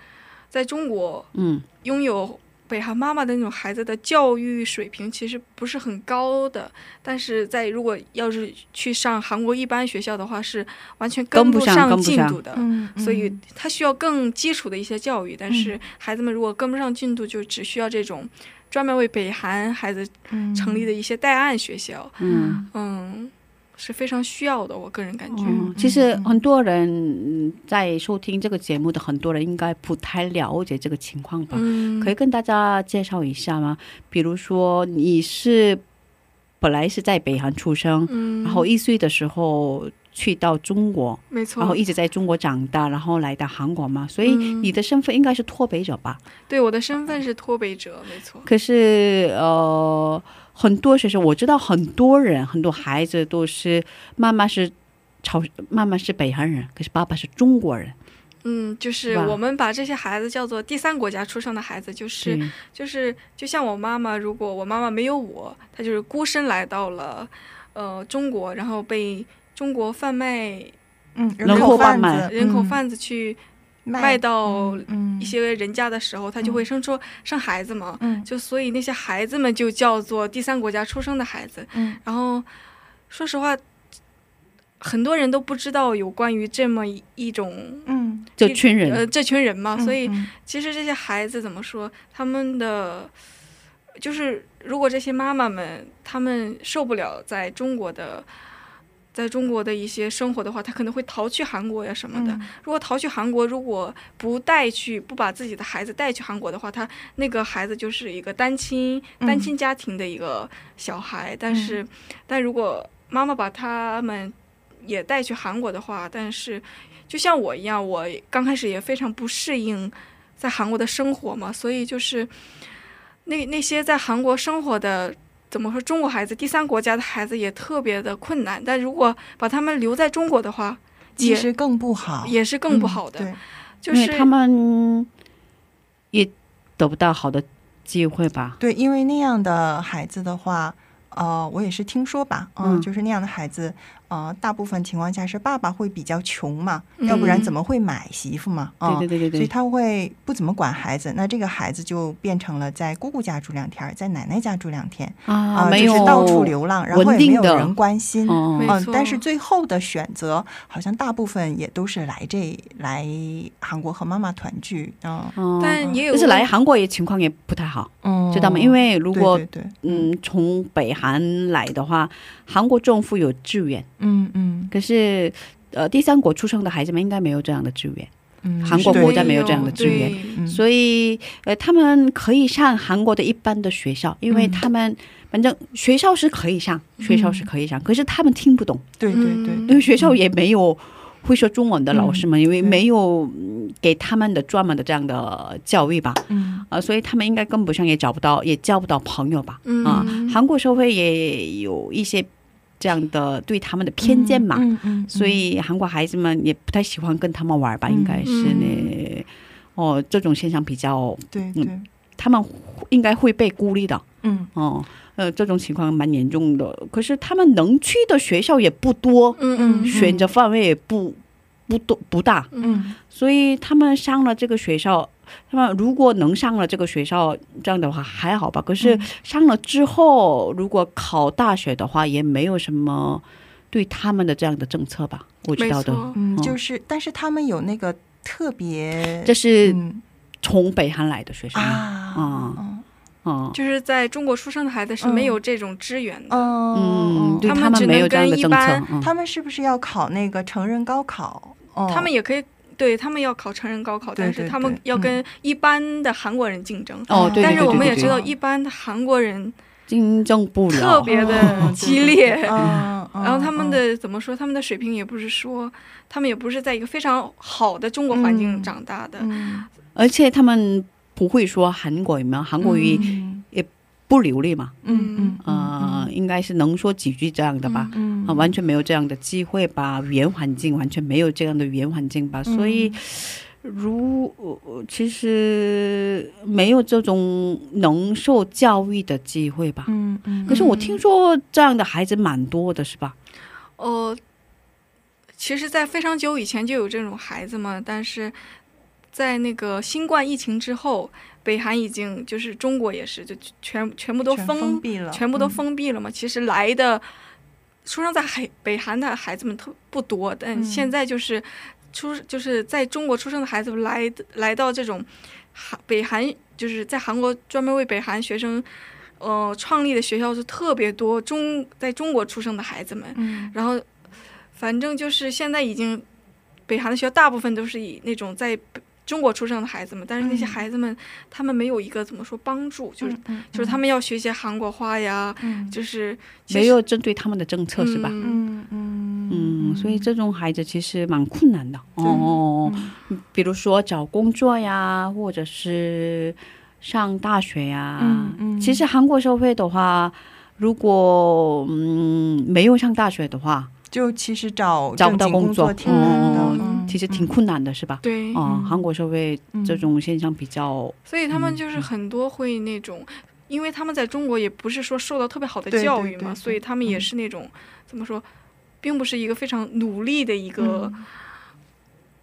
在中国嗯拥有北韩妈妈的那种孩子的教育水平，其实不是很高的。但是在如果要是去上韩国一般学校的话，是完全跟不不上进度的。嗯，所以他需要更基础的一些教育，但是孩子们如果跟不上进度，就只需要这种专门为北韩孩子成立的一些代案学校，嗯嗯，是非常需要的。我个人感觉，嗯，其实很多人嗯在收听这个节目的很多人应该不太了解这个情况吧？嗯，可以跟大家介绍一下吗？比如说你是本来是在北韩出生，嗯，然后一岁的时候去到中国，没错，然后一直在中国长大，然后来到韩国嘛，所以嗯你的身份应该是脱北者吧？对我的身份是脱北者，没错，可是呃，很多学生我知道，很多人很多孩子都是妈妈是朝妈妈是北韩人，可是爸爸是中国人，嗯，就是我们把这些孩子叫做第三国家出生的孩子，就是就是就像我妈妈，如果我妈妈没有我，她就是孤身来到了呃中国，然后被中国贩卖嗯人口贩子。人口贩子去卖到嗯一些人家的时候，他就会生出生孩子嘛，嗯。就所以那些孩子们就叫做第三国家出生的孩子。嗯。然后说实话，很多人都不知道有关于这么一一种嗯这群人，呃这群人嘛，所以嗯。其实这些孩子怎么说，他们的就是如果这些妈妈们他们受不了在中国的。在中国的一些生活的话，他可能会逃去韩国呀什么的。嗯如果逃去韩国，如果不带去，不把自己的孩子带去韩国的话，他那个孩子就是一个单亲、嗯单亲家庭的一个小孩。但是，但如果妈妈把他们也带去韩国的话，但是就像我一样，我刚开始也非常不适应在韩国的生活嘛，所以就是那那些在韩国生活的。怎么说？中国孩子，第三国家的孩子也特别的困难。但如果把他们留在中国的话，其实更不好，也是更不好的。嗯对就是因为他们也得不到好的机会吧？对，因为那样的孩子的话，呃，我也是听说吧，嗯，嗯就是那样的孩子，呃，大部分情况下是爸爸会比较穷嘛，嗯要不然怎么会买媳妇嘛？嗯对对对对对，所以他会不怎么管孩子，那这个孩子就变成了在姑姑家住两天，在奶奶家住两天啊，没有就是到处流浪，然后也没有稳定的人关心。嗯但是最后的选择好像大部分也都是来这来韩国和妈妈团聚。嗯哦但也有就是来韩国也情况也不太好，嗯知道吗？因为如果对对对，嗯从北韩来的话，韩国政府有支援，嗯嗯。可是呃第三国出生的孩子们应该没有这样的资源，嗯，韩国国家没有这样的资源所以呃他们可以上韩国的一般的学校，因为嗯。他们反正学校是可以上，学校是可以上，可是他们听不懂，对对对。嗯。因为学校也没有会说中文的老师们，因为没有嗯给他们的专门的这样的教育吧，嗯。啊，所以他们应该跟不上，也找不到，也交不到朋友吧，嗯。啊，韩国社会也有一些这样的对他们的偏见嘛，嗯嗯，所以韩国孩子们也不太喜欢跟他们玩吧，嗯应该是呢。哦，这种现象比较，对对，他们应该会被孤立的。嗯。哦，呃，这种情况蛮严重的。可是他们能去的学校也不多，嗯嗯。选择范围也不不多不大，嗯。所以他们上了这个学校，他们如果能上了这个学校，这样的话还好吧。可是嗯上了之后，如果考大学的话，也没有什么对他们的这样的政策吧，我知道的。嗯，哦就是，但是他们有那个特别，这是嗯从北韩来的学生吗？啊，嗯嗯就是在中国出生的孩子是没有这种支援的。嗯他们只能没有这样的政跟一般他们是不是要考那个成人高考？哦他们也可以，对他们要考成人高考，但是他们要跟一般的韩国人竞争。但是我们也知道，一般的韩国人竞争不了，特别的 激烈，然后他们的怎么说？他们的水平也不是说，他们也不是在一个非常好的中国环境嗯。长大的。嗯。而且他们不会说韩国语嘛，韩国语嗯不流利嘛，嗯嗯呃，应该是能说几句这样的吧。嗯啊，完全没有这样的机会吧，语言环境完全没有这样的语言环境吧，所以如呃其实没有这种能受教育的机会吧。嗯嗯，可是我听说这样的孩子蛮多的，是吧？呃，其实，在非常久以前就有这种孩子嘛，但是在那个新冠疫情之后，北韩已经就是中国也是，就全全部都全封封闭了，全部都嗯。封闭了嘛。其实来的出生在海北韩的孩子们特不多，但嗯。现在就是出就是在中国出生的孩子们来来到这种韩北韩，就是在韩国专门为北韩学生呃创立的学校是特别多，中在中国出生的孩子们，嗯。然后反正就是现在已经北韩的学校大部分都是以那种在北中国出生的孩子们，但是那些嗯。孩子们、他们没有一个怎么说帮助，就是、嗯就是他们要学一些韩国话呀，嗯。就是没有针对他们的政策是吧？嗯嗯嗯嗯，所以这种孩子其实蛮困难的。哦。嗯比如说找工作呀，或者是上大学呀。嗯嗯。其实韩国社会的话，如果嗯没有上大学的话，就其实找找不到工作，挺难的，嗯。嗯其实挺困难的，是吧？对，哦、嗯。韩国社会这种现象比较，所以他们嗯就是很多会那种，因为他们在中国也不是说受到特别好的教育嘛，对对对所以他们也嗯。是那种、怎么说，并不是一个非常努力的一个、嗯。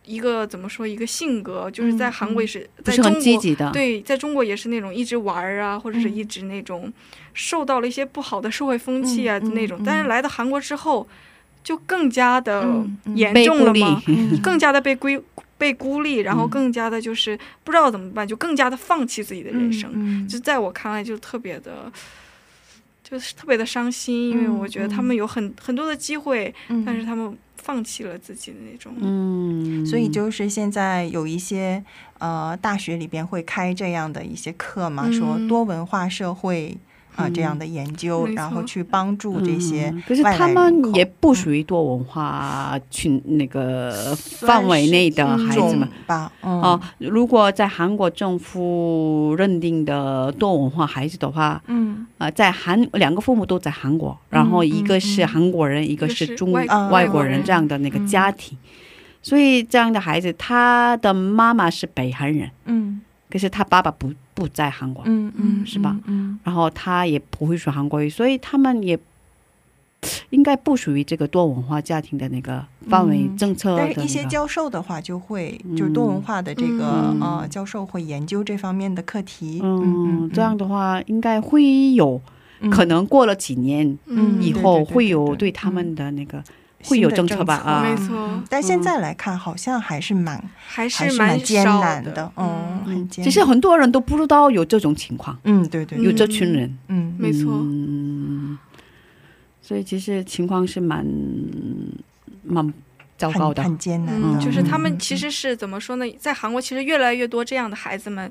一个怎么说一个性格，就是在韩国也是、在中国积极的。对，在中国也是那种一直玩儿啊，或者是嗯一直那种受到了一些不好的社会风气啊、那种，嗯但是来到韩国之后，就更加的严重了吗，嗯。更加的被归被孤立，然后嗯更加的就是不知道怎么办，就更加的放弃自己的人生。嗯就在我看来，就特别的，就是特别的伤心，因为嗯我觉得他嗯。们有很很多的机会，嗯。但是他们放弃了自己的那种。嗯，所以就是现在有一些呃大学里边会开这样的一些课嘛，嗯。说多文化社会啊、嗯这样的研究，没然后去帮助这些嗯可是他们也不属于多文化群那个范围内的孩子们种。吧，嗯。哦，如果在韩国政府认定的多文化孩子的话，嗯呃，在韩两个父母都在韩国，然后一个是嗯。韩国人，一个一个是是中外国人外国人这样的那个嗯。家庭，所以这样的孩子，他的妈妈是北韩人，嗯。可是他爸爸不不在韩国，嗯嗯，是吧？嗯然后他也不会说韩国语，所以他们也应该不属于这个多文化家庭的那个范围嗯政策的、但那个是一些教授的话，就会就是多文化的这个、嗯呃教授会研究这方面的课题。嗯，这样的话应该会有，可能过了几年嗯以后会有对。对他们的那个会有政策吧啊没错。嗯。但现在来看，好像还是蛮还还是蛮蛮艰难的，嗯，很艰难。其实很多人都不知道有这种情况，嗯，对对，有这群人，嗯。没错。嗯，所以其实情况是蛮蛮糟糕的，很很艰难嗯，的。就是他们嗯其实是怎么说呢？在韩国其实越来越多这样的孩子们，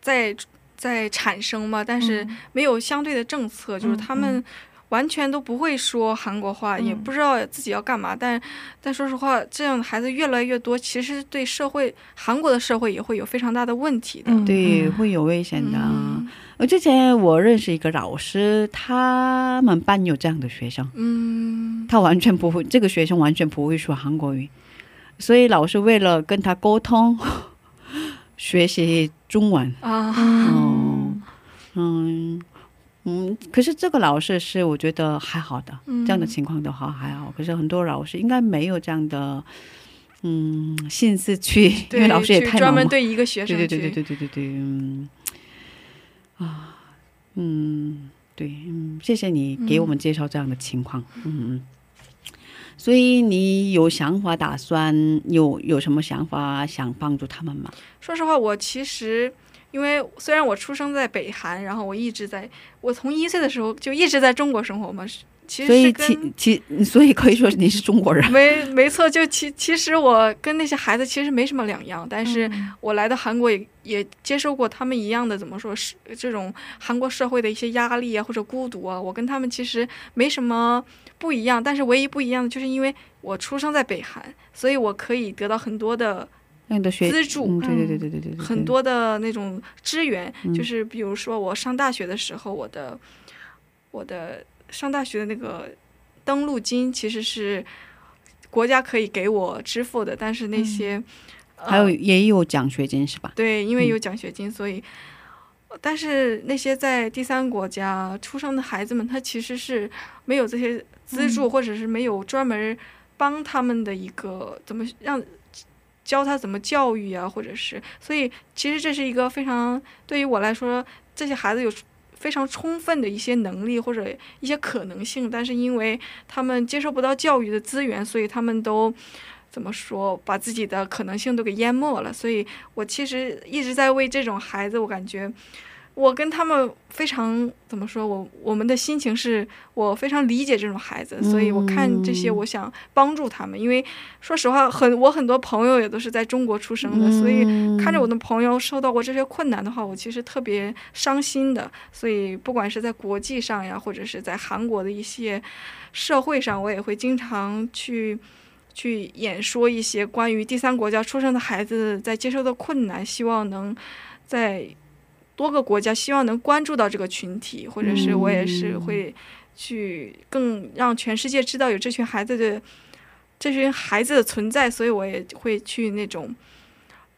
在在产生嘛，但是没有相对的政策，就是他们完全都不会说韩国话，也嗯。不知道自己要干嘛。但但说实话，这样的孩子越来越多，其实对社会韩国的社会也会有非常大的问题的。嗯。对，嗯。会有危险的。嗯。我之前我认识一个老师，他们班有这样的学生，嗯。他完全不会，这个学生完全不会说韩国语，所以老师为了跟他沟通，学习中文。啊，哦，嗯嗯，可是这个老师是我觉得还好的，嗯这样的情况的话还好。可是很多老师应该没有这样的嗯心思去，因对，为老师也太。专门对一个学生去，对对对对对对对对，嗯啊，嗯，对，嗯，谢谢你给我们介绍这样的情况，嗯嗯。所以你有想法，打算有有什么想法想帮助他们吗？说实话，我其实因为虽然我出生在北韩，然后我一直在，我从一岁的时候就一直在中国生活嘛，是其所以实是跟其其所以可以说你是中国人。没没错，就其其实我跟那些孩子其实没什么两样，但是我来到韩国也也接受过他们一样的怎么说是这种韩国社会的一些压力啊或者孤独啊，我跟他们其实没什么不一样，但是唯一不一样的就是因为我出生在北韩，所以我可以得到很多的那你的学资助嗯，对对对对对对对，很多的那种资源，嗯就是比如说我上大学的时候，我的我的上大学的那个登录金其实是国家可以给我支付的，但是那些、呃还有也有奖学金是吧？对，因为嗯有奖学金，所以。但是那些在第三国家出生的孩子们，他其实是没有这些资助，或者是没有专门帮他们的一个怎么让教他怎么教育啊，或者是，所以其实这是一个非常对于我来说，这些孩子有非常充分的一些能力或者一些可能性，但是因为他们接受不到教育的资源，所以他们都怎么说，把自己的可能性都给淹没了。所以我其实一直在为这种孩子，我感觉我跟他们非常怎么说，我我们的心情是我非常理解这种孩子，所以我看这些，嗯。我想帮助他们，因为说实话，很我很多朋友也都是在中国出生的，所以看着我的朋友受到过这些困难的话，我其实特别伤心的。所以不管是在国际上呀，或者是在韩国的一些社会上，我也会经常去去演说一些关于第三国家出生的孩子在接受的困难，希望能在多个国家，希望能关注到这个群体，或者是我也是会去更让全世界知道有这群孩子的这群孩子的存在，所以我也会去那种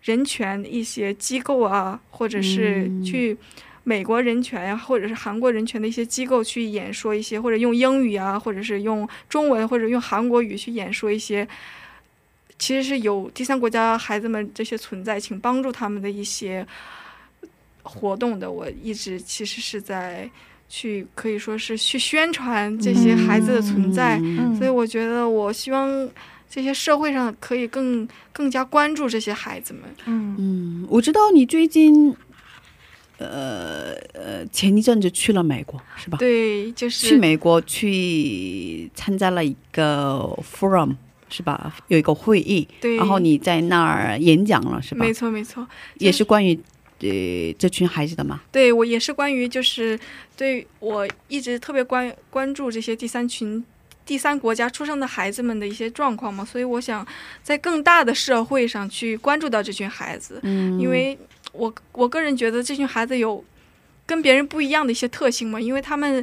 人权一些机构啊，或者是嗯去美国人权呀、或者是韩国人权的一些机构去演说一些，或者用英语啊，或者是用中文或者用韩国语去演说一些。其实是有第三国家孩子们这些存在，请帮助他们的一些活动的。我一直其实是在去可以说是去宣传这些孩子的存在，嗯所以我觉得我希望这些社会上可以更更加关注这些孩子们。嗯嗯，我知道你最近。呃呃，前一阵子去了美国是吧？对，就是去美国去参加了一个 forum 是吧？有一个会议，对，然后你在那儿演讲了是吧？没错没错，也是关于呃这群孩子的吗。对我也是关于就是对我一直特别关关注这些第三群。第三国家出生的孩子们的一些状况嘛，所以我想在更大的社会上去关注到这群孩子，嗯，因为我我个人觉得这群孩子有跟别人不一样的一些特性嘛，因为他们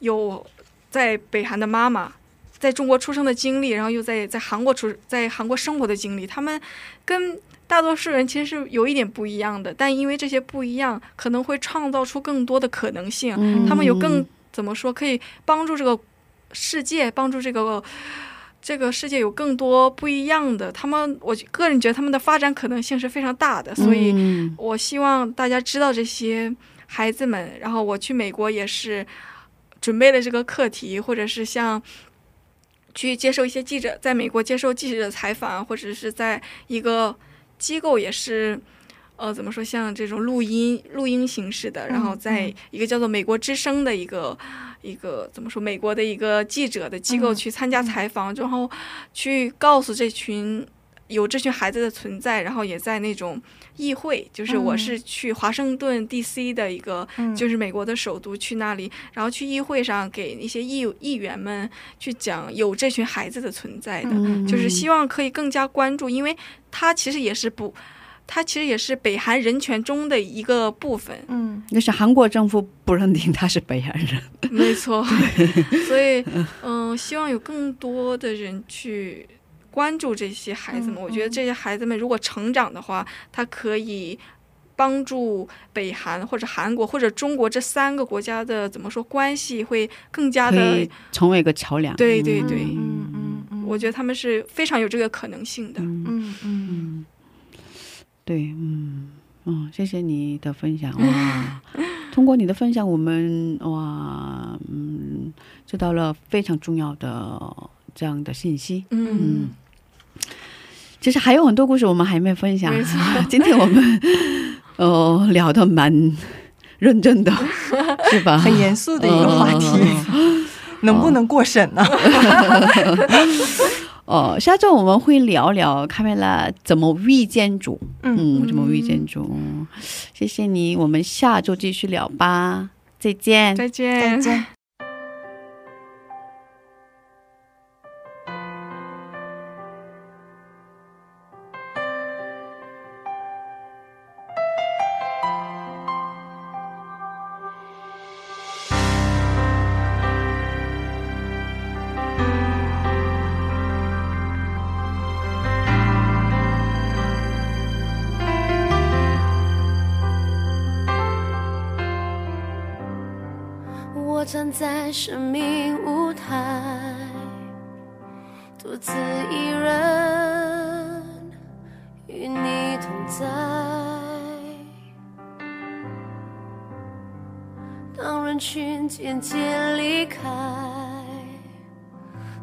有在北韩的妈妈，在中国出生的经历，然后又在在韩国出在韩国生活的经历，他们跟大多数人其实是有一点不一样的，但因为这些不一样，可能会创造出更多的可能性，嗯他们有更怎么说，可以帮助这个世界，帮助这个。这个世界有更多不一样的，他们我个人觉得他们的发展可能性是非常大的，所以嗯我希望大家知道这些孩子们。然后我去美国也是准备了这个课题，或者是像去接受一些记者在美国接受记者的采访，或者是在一个机构也是。呃，怎么说？像这种录音、录音形式的，然后在一个叫做“美国之声”的一个、一个怎么说？美国的一个记者的机构嗯去参加采访，然后去告诉这群有这群孩子的存在，然后也在那种议会，就是我是去华盛顿 D.C. 的一个，嗯就是美国的首都，去那里，然后去议会上给那些议议员们去讲有这群孩子的存在的，嗯就是希望可以更加关注，因为他其实也是不，他其实也是北韩人权中的一个部分，嗯那是韩国政府不认定他是北韩人。没错，所以嗯、希望有更多的人去关注这些孩子们。嗯我觉得这些孩子们如果成长的话，他可以帮助北韩或者韩国或者中国这三个国家的怎么说关系会更加的。成为一个桥梁。对对对嗯嗯嗯，我觉得他们是非常有这个可能性的。嗯嗯对，嗯嗯，谢谢你的分享哇！通过你的分享，我们哇，嗯，知道了非常重要的这样的信息。嗯，其实还有很多故事我们还没分享没错，今天我们呃聊的蛮认真的，是吧？很严肃的一个话题，嗯能不能过审呢？哦，下周我们会聊聊卡梅拉怎么遇见主，嗯，怎么遇见主。谢谢你，我们下周继续聊吧，再见。再见再见。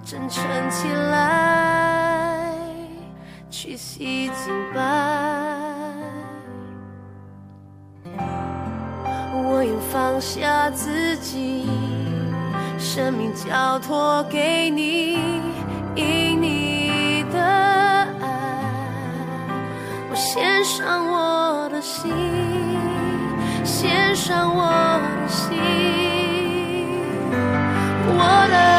真诚起来，屈膝敬拜。我愿放下自己，生命交托给你，因你的爱，我献上我的心，献上我的心，我的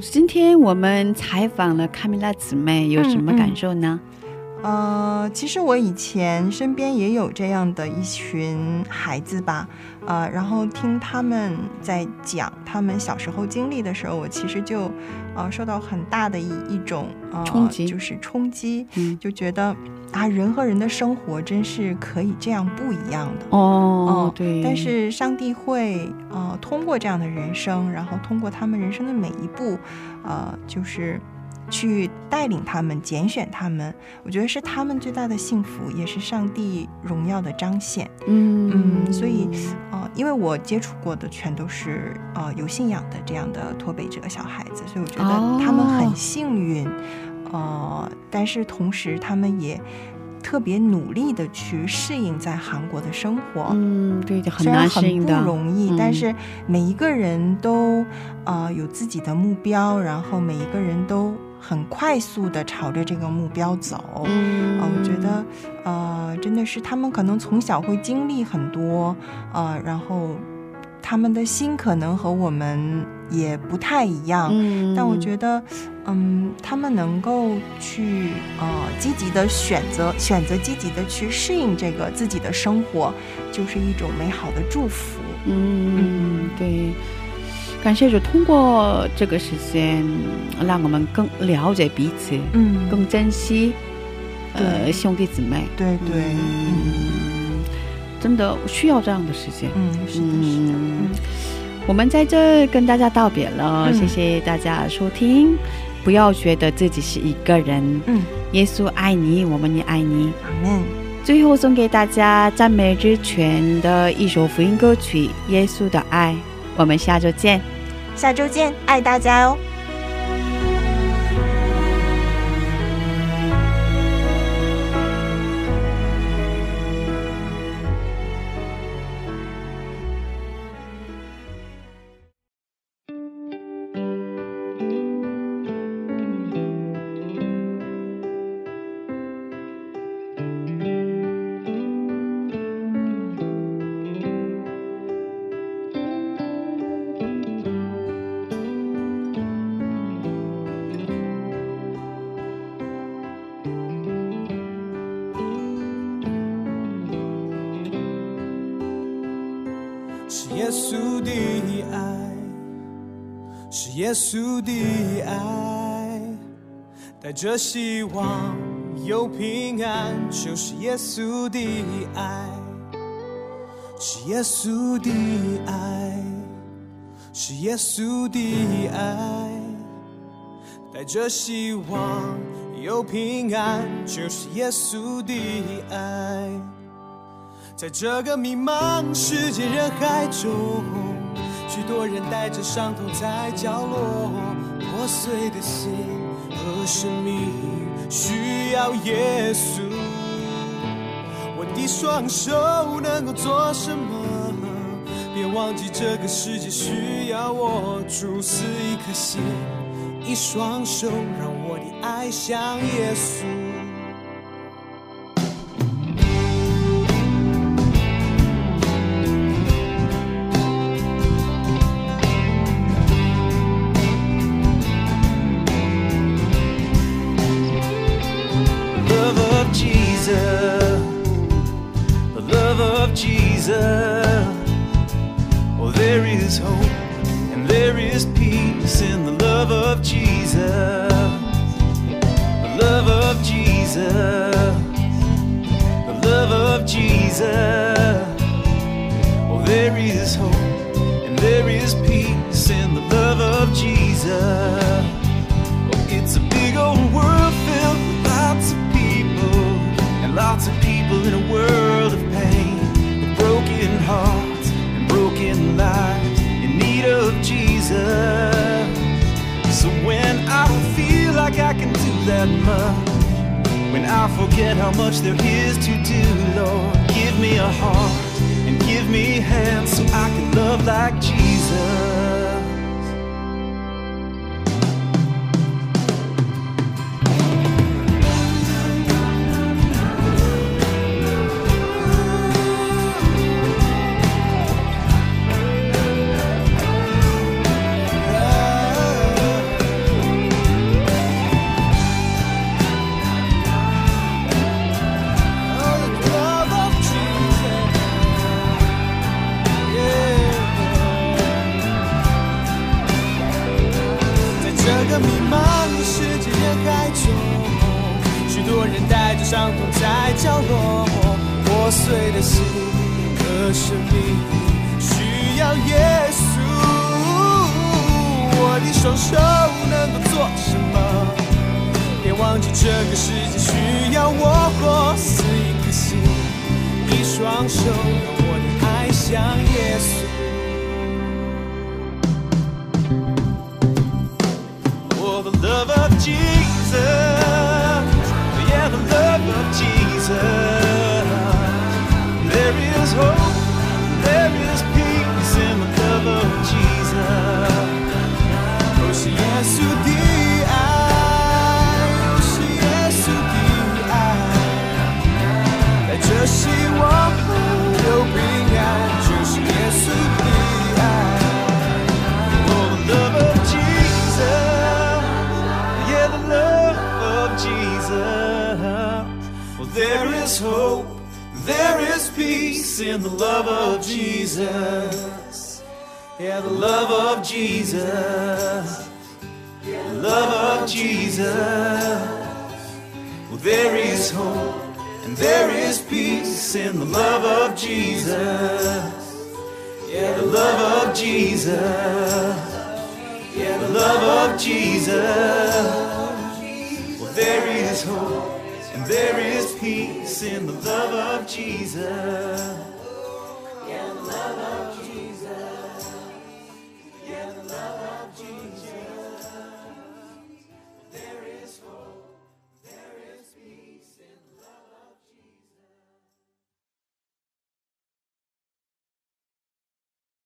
今天我们采访了卡米拉姊妹，有什么感受呢？呃，其实我以前身边也有这样的一群孩子吧，呃，然后听他们在讲他们小时候经历的时候，我其实就呃受到很大的一一种呃冲击就是冲击，嗯就觉得啊，人和人的生活真是可以这样不一样的。哦，对，但是上帝会呃通过这样的人生，然后通过他们人生的每一步，呃，就是去带领他们、拣选他们。我觉得是他们最大的幸福，也是上帝荣耀的彰显。嗯嗯，所以呃，因为我接触过的全都是呃有信仰的这样的脱北者小孩子，所以我觉哦得他们很幸运。呃，但是同时他们也特别努力的去适应在韩国的生活。嗯，对的，很难适应的，很不容易，嗯但是每一个人都呃有自己的目标，然后每一个人都很快速的朝着这个目标走。嗯呃，我觉得呃真的是他们可能从小会经历很多，呃，然后他们的心可能和我们也不太一样。嗯，但我觉得，嗯，他们能够去呃积极的选择，选择积极的去适应这个自己的生活，就是一种美好的祝福。嗯，对。感谢主通过这个时间，让我们更了解彼此，嗯更珍惜呃兄弟姊妹。对对，嗯嗯，真的需要这样的时间。嗯，是的，是的，嗯，我们在这跟大家道别了，嗯谢谢大家收听。不要觉得自己是一个人，嗯，耶稣爱你，我们也爱你。阿门。最后送给大家赞美之泉的一首福音歌曲《耶稣的爱》，我们下周见。下周见，爱大家哦。耶稣的爱，带着希望有平安，就是耶稣的爱，是耶稣的爱，是耶稣的爱，带着希望有平安，就是耶稣的爱。在这个迷茫世界人海中，许多人带着伤痛在角落，破碎的心和生命需要耶稣。我的双手能够做什么？别忘记这个世界需要我，主死一颗心，一双手，让我的爱像耶稣。Oh, there is hope and there is peace in the love of Jesus, the love of Jesus, the love of Jesus. Oh, there is hope that much, when I forget how much there is to do, Lord, give me a heart and give me hands so I can love like Jesus.